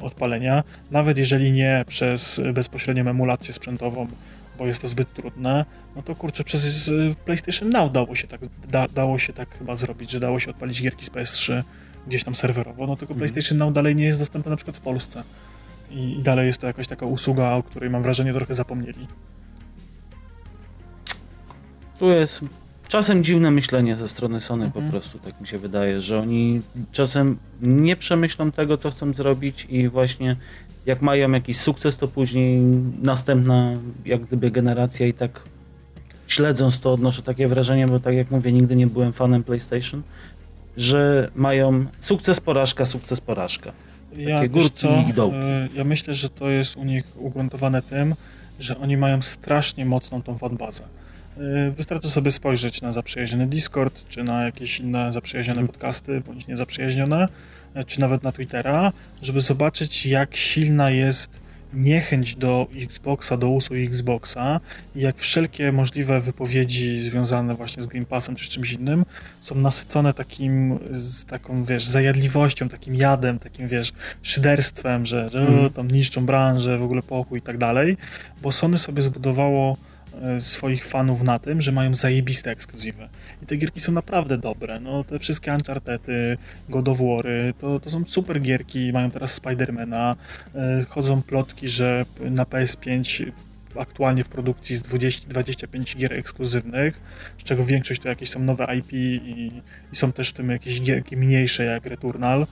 odpalenia, nawet jeżeli nie przez bezpośrednią emulację sprzętową, bo jest to zbyt trudne, no to kurczę, przez PlayStation Now dało się tak, da, dało się tak chyba zrobić, że dało się odpalić gierki z PS3 gdzieś tam serwerowo, no tylko mhm. PlayStation Now dalej nie jest dostępny na przykład w Polsce. I, I dalej jest to jakaś taka usługa, o której mam wrażenie trochę zapomnieli. Tu jest czasem dziwne myślenie ze strony Sony mhm. po prostu, tak mi się wydaje, że oni czasem nie przemyślą tego, co chcą zrobić i właśnie jak mają jakiś sukces, to później następna jak gdyby generacja i tak śledząc to odnoszę takie wrażenie, bo tak jak mówię, nigdy nie byłem fanem PlayStation, że mają sukces, porażka, sukces, porażka. Takie ja, górki i dołki. E, ja myślę, że to jest u nich ugruntowane tym, że oni mają strasznie mocną tą fanbazę. E, wystarczy sobie spojrzeć na zaprzyjaźniony Discord, czy na jakieś inne zaprzyjaźnione mhm. podcasty, bądź niezaprzyjaźnione, e, czy nawet na Twittera, żeby zobaczyć, jak silna jest niechęć do Xboxa, do usług Xboxa i jak wszelkie możliwe wypowiedzi związane właśnie z Game Passem czy czymś innym są nasycone takim, z taką, wiesz, zajadliwością, takim jadem, takim, wiesz, szyderstwem, że, że mm. tam niszczą branżę, w ogóle pokój i tak dalej, bo Sony sobie zbudowało swoich fanów na tym, że mają zajebiste ekskluzywy. I te gierki są naprawdę dobre. No, te wszystkie Unchartedy, God of War'y, to, to są super gierki. Mają teraz Spidermana. E, chodzą plotki, że na PS5 aktualnie w produkcji jest 20, 25 gier ekskluzywnych, z czego większość to jakieś są nowe IP i, i są też w tym jakieś gierki mniejsze jak Returnal.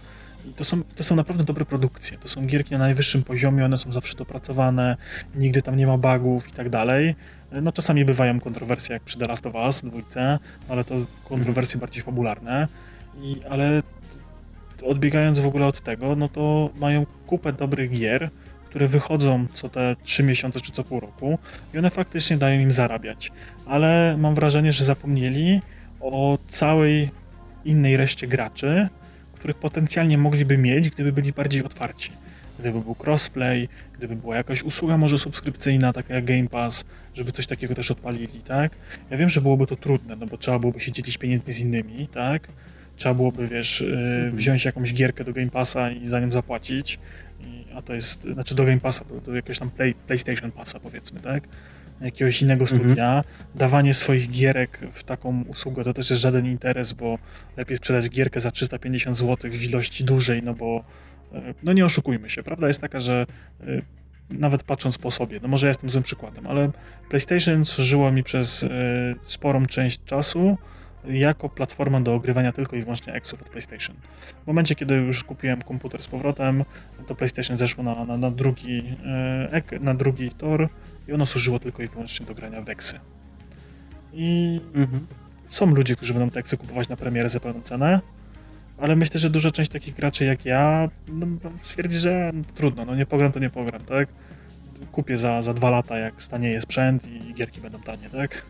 I to są, to są naprawdę dobre produkcje. To są gierki na najwyższym poziomie, one są zawsze dopracowane, nigdy tam nie ma bugów i tak dalej. No czasami bywają kontrowersje, jak przy The Last of Us dwójce, ale to kontrowersje mhm. bardziej fabularne. I, ale odbiegając w ogóle od tego, no to mają kupę dobrych gier, które wychodzą co te 3 miesiące czy co pół roku i one faktycznie dają im zarabiać. Ale mam wrażenie, że zapomnieli o całej innej reszcie graczy, których potencjalnie mogliby mieć, gdyby byli bardziej otwarci gdyby był crossplay, gdyby była jakaś usługa może subskrypcyjna, taka jak Game Pass, żeby coś takiego też odpalili, tak? Ja wiem, że byłoby to trudne, no bo trzeba byłoby się dzielić pieniędzmi z innymi, tak? Trzeba byłoby, wiesz, yy, wziąć jakąś gierkę do Game Passa i za nią zapłacić, a to jest, znaczy do Game Passa, do, do jakiegoś tam play, PlayStation Passa powiedzmy, tak? jakiegoś innego mhm. studia, mhm. dawanie swoich gierek w taką usługę to też jest żaden interes, bo lepiej sprzedać gierkę za 350 zł w ilości dużej, no bo no nie oszukujmy się, prawda jest taka, że e, nawet patrząc po sobie, no może ja jestem złym przykładem, ale PlayStation służyło mi przez e, sporą część czasu jako platforma do ogrywania tylko i wyłącznie eksów od PlayStation. W momencie, kiedy już kupiłem komputer z powrotem, to PlayStation zeszło na, na, na drugi, na drugi tor i ono służyło tylko i wyłącznie do grania w eksy. I mhm. są ludzie, którzy będą te eksy kupować na premierę za pełną cenę, ale myślę, że duża część takich graczy jak ja no, stwierdzi, że no, trudno, no nie pogram, to nie pogram, tak? Kupię za, za dwa lata, jak stanieje sprzęt i gierki będą tanie, tak?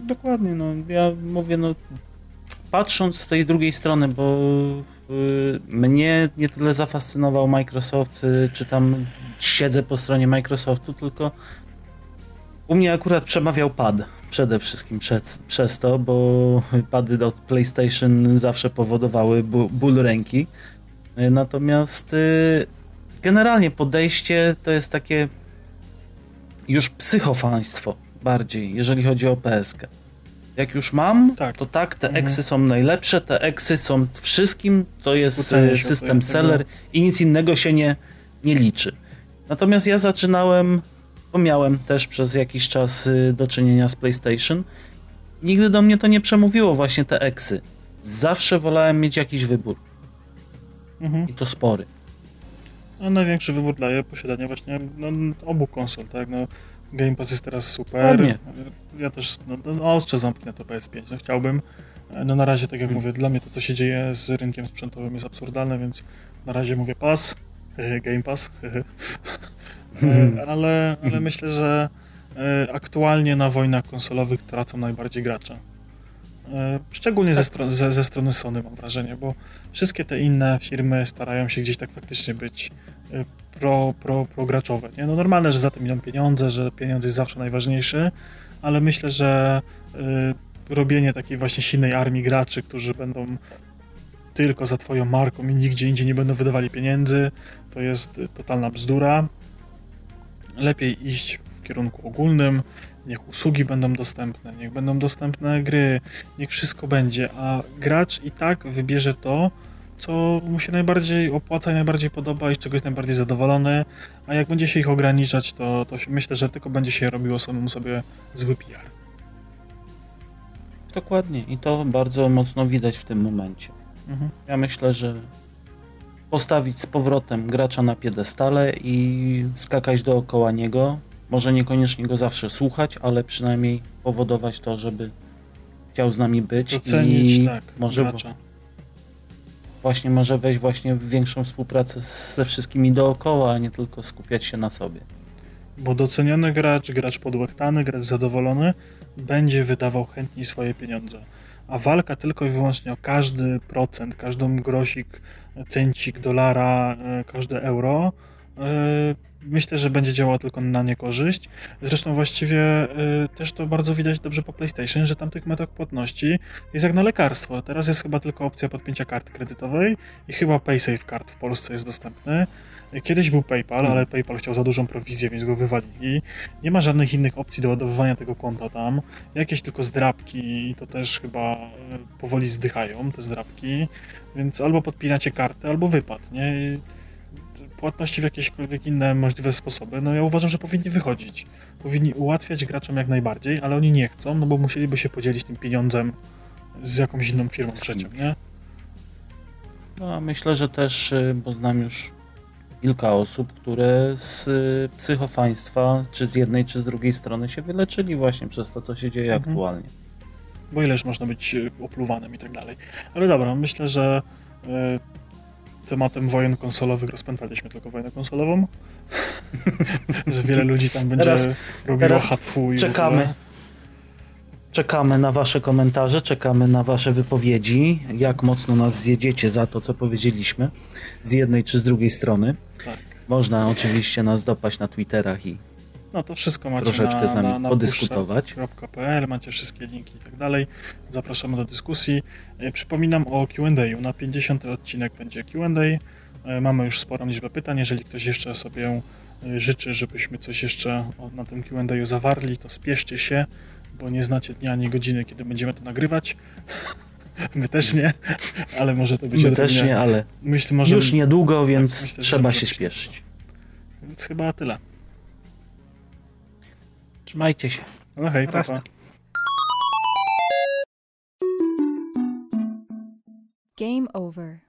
Dokładnie, no ja mówię, no patrząc z tej drugiej strony, bo y, mnie nie tyle zafascynował Microsoft, y, czy tam siedzę po stronie Microsoftu, tylko u mnie akurat przemawiał pad przede wszystkim przez, przez to, bo pady od PlayStation zawsze powodowały ból ręki. Natomiast y, generalnie podejście to jest takie już psychofaństwo bardziej, jeżeli chodzi o PSK. Jak już mam, tak. to tak, te mhm. eksy są najlepsze, te eksy są wszystkim, to jest y, system seller i nic innego się nie, nie liczy. Natomiast ja zaczynałem bo miałem też przez jakiś czas y, do czynienia z PlayStation. Nigdy do mnie to nie przemówiło właśnie te eksy. Zawsze wolałem mieć jakiś wybór. Mhm. I to spory. No, największy wybór daje posiadanie właśnie no, obu konsol, tak? No, Game Pass jest teraz super. Nie. Ja też no, no, ostrze zamknę to PS5. No, chciałbym. No na razie, tak jak mhm. mówię, dla mnie to, co się dzieje z rynkiem sprzętowym jest absurdalne, więc na razie mówię pas, [LAUGHS] Game Pass. [LAUGHS] E, ale, ale myślę, że e, aktualnie na wojnach konsolowych tracą najbardziej gracze. E, szczególnie ze, stro ze, ze, strony Sony mam wrażenie, bo wszystkie te inne firmy starają się gdzieś tak faktycznie być pro, pro, pro graczowe. Nie? No normalne, że za tym idą pieniądze, że pieniądze jest zawsze najważniejszy, ale myślę, że y, robienie takiej właśnie silnej armii graczy, którzy będą tylko za twoją marką i nigdzie indziej nie będą wydawali pieniędzy, to jest totalna bzdura. Lepiej iść w kierunku ogólnym, niech usługi będą dostępne, niech będą dostępne gry, niech wszystko będzie, a gracz i tak wybierze to, co mu się najbardziej opłaca i najbardziej podoba i z czego jest najbardziej zadowolony, a jak będzie się ich ograniczać, to, to myślę, że tylko będzie się robiło samemu sobie zły PR. Dokładnie i to bardzo mocno widać w tym momencie. Mhm. Ja myślę, że postawić z powrotem gracza na piedestale i skakać dookoła niego, może niekoniecznie go zawsze słuchać, ale przynajmniej powodować to, żeby chciał z nami być Docenić, i tak, może gracza. właśnie może wejść właśnie w większą współpracę ze wszystkimi dookoła, a nie tylko skupiać się na sobie. Bo doceniony gracz, gracz podłechtany, gracz zadowolony będzie wydawał chętniej swoje pieniądze. A walka tylko i wyłącznie o każdy procent, każdą grosik, cencik, dolara, e, każde euro e, myślę, że będzie działała tylko na niekorzyść. Zresztą właściwie y, też to bardzo widać dobrze po PlayStation, że tam tych metod płatności jest jak na lekarstwo. Teraz jest chyba tylko opcja podpięcia karty kredytowej i chyba PaySafe Card w Polsce jest dostępny. Kiedyś był PayPal, ale PayPal chciał za dużą prowizję, więc go wywalili. Nie ma żadnych innych opcji do ładowywania tego konta tam. Jakieś tylko zdrabki i to też chyba y, powoli zdychają, te zdrabki. Więc albo podpinacie kartę, albo wypad, nie? płatności w jakiekolwiek inne możliwe sposoby, no ja uważam, że powinni wychodzić. Powinni ułatwiać graczom jak najbardziej, ale oni nie chcą, no bo musieliby się podzielić tym pieniądzem z jakąś inną firmą trzecią, nie? No, myślę, że też, y, bo znam już kilka osób, które z y, psychofaństwa, czy z jednej, czy z drugiej strony się wyleczyli właśnie przez to, co się dzieje mhm. aktualnie. Bo ileż można być y, opluwanym i tak dalej. Ale dobra, myślę, że tematem wojen konsolowych rozpętaliśmy tylko wojnę konsolową. [LAUGHS] że wiele ludzi tam będzie teraz, robiło teraz hatfu i czekamy. Czekamy na wasze komentarze, czekamy na wasze wypowiedzi, jak mocno nas zjedziecie za to, co powiedzieliśmy, z jednej czy z drugiej strony. Tak. Można oczywiście nas dopaść na Twitterach i no to wszystko macie troszeczkę na, z nami na, na podyskutować. macie wszystkie linki i tak dalej. Zapraszamy do dyskusji. E, przypominam o Q&A. Na 50 odcinek będzie Q&A. E, mamy już sporą liczbę pytań. Jeżeli ktoś jeszcze sobie e, życzy, żebyśmy coś jeszcze na tym Q&A zawarli, to spieszcie się, bo nie znacie dnia ani godziny, kiedy będziemy to nagrywać. [LAUGHS] My też nie, ale może to być My też nie, ale myślę, może... już niedługo, tak, więc tak, myślę, trzeba się śpieszyć. Więc chyba tyle. Trzymajcie się. No hej, pa, Game over.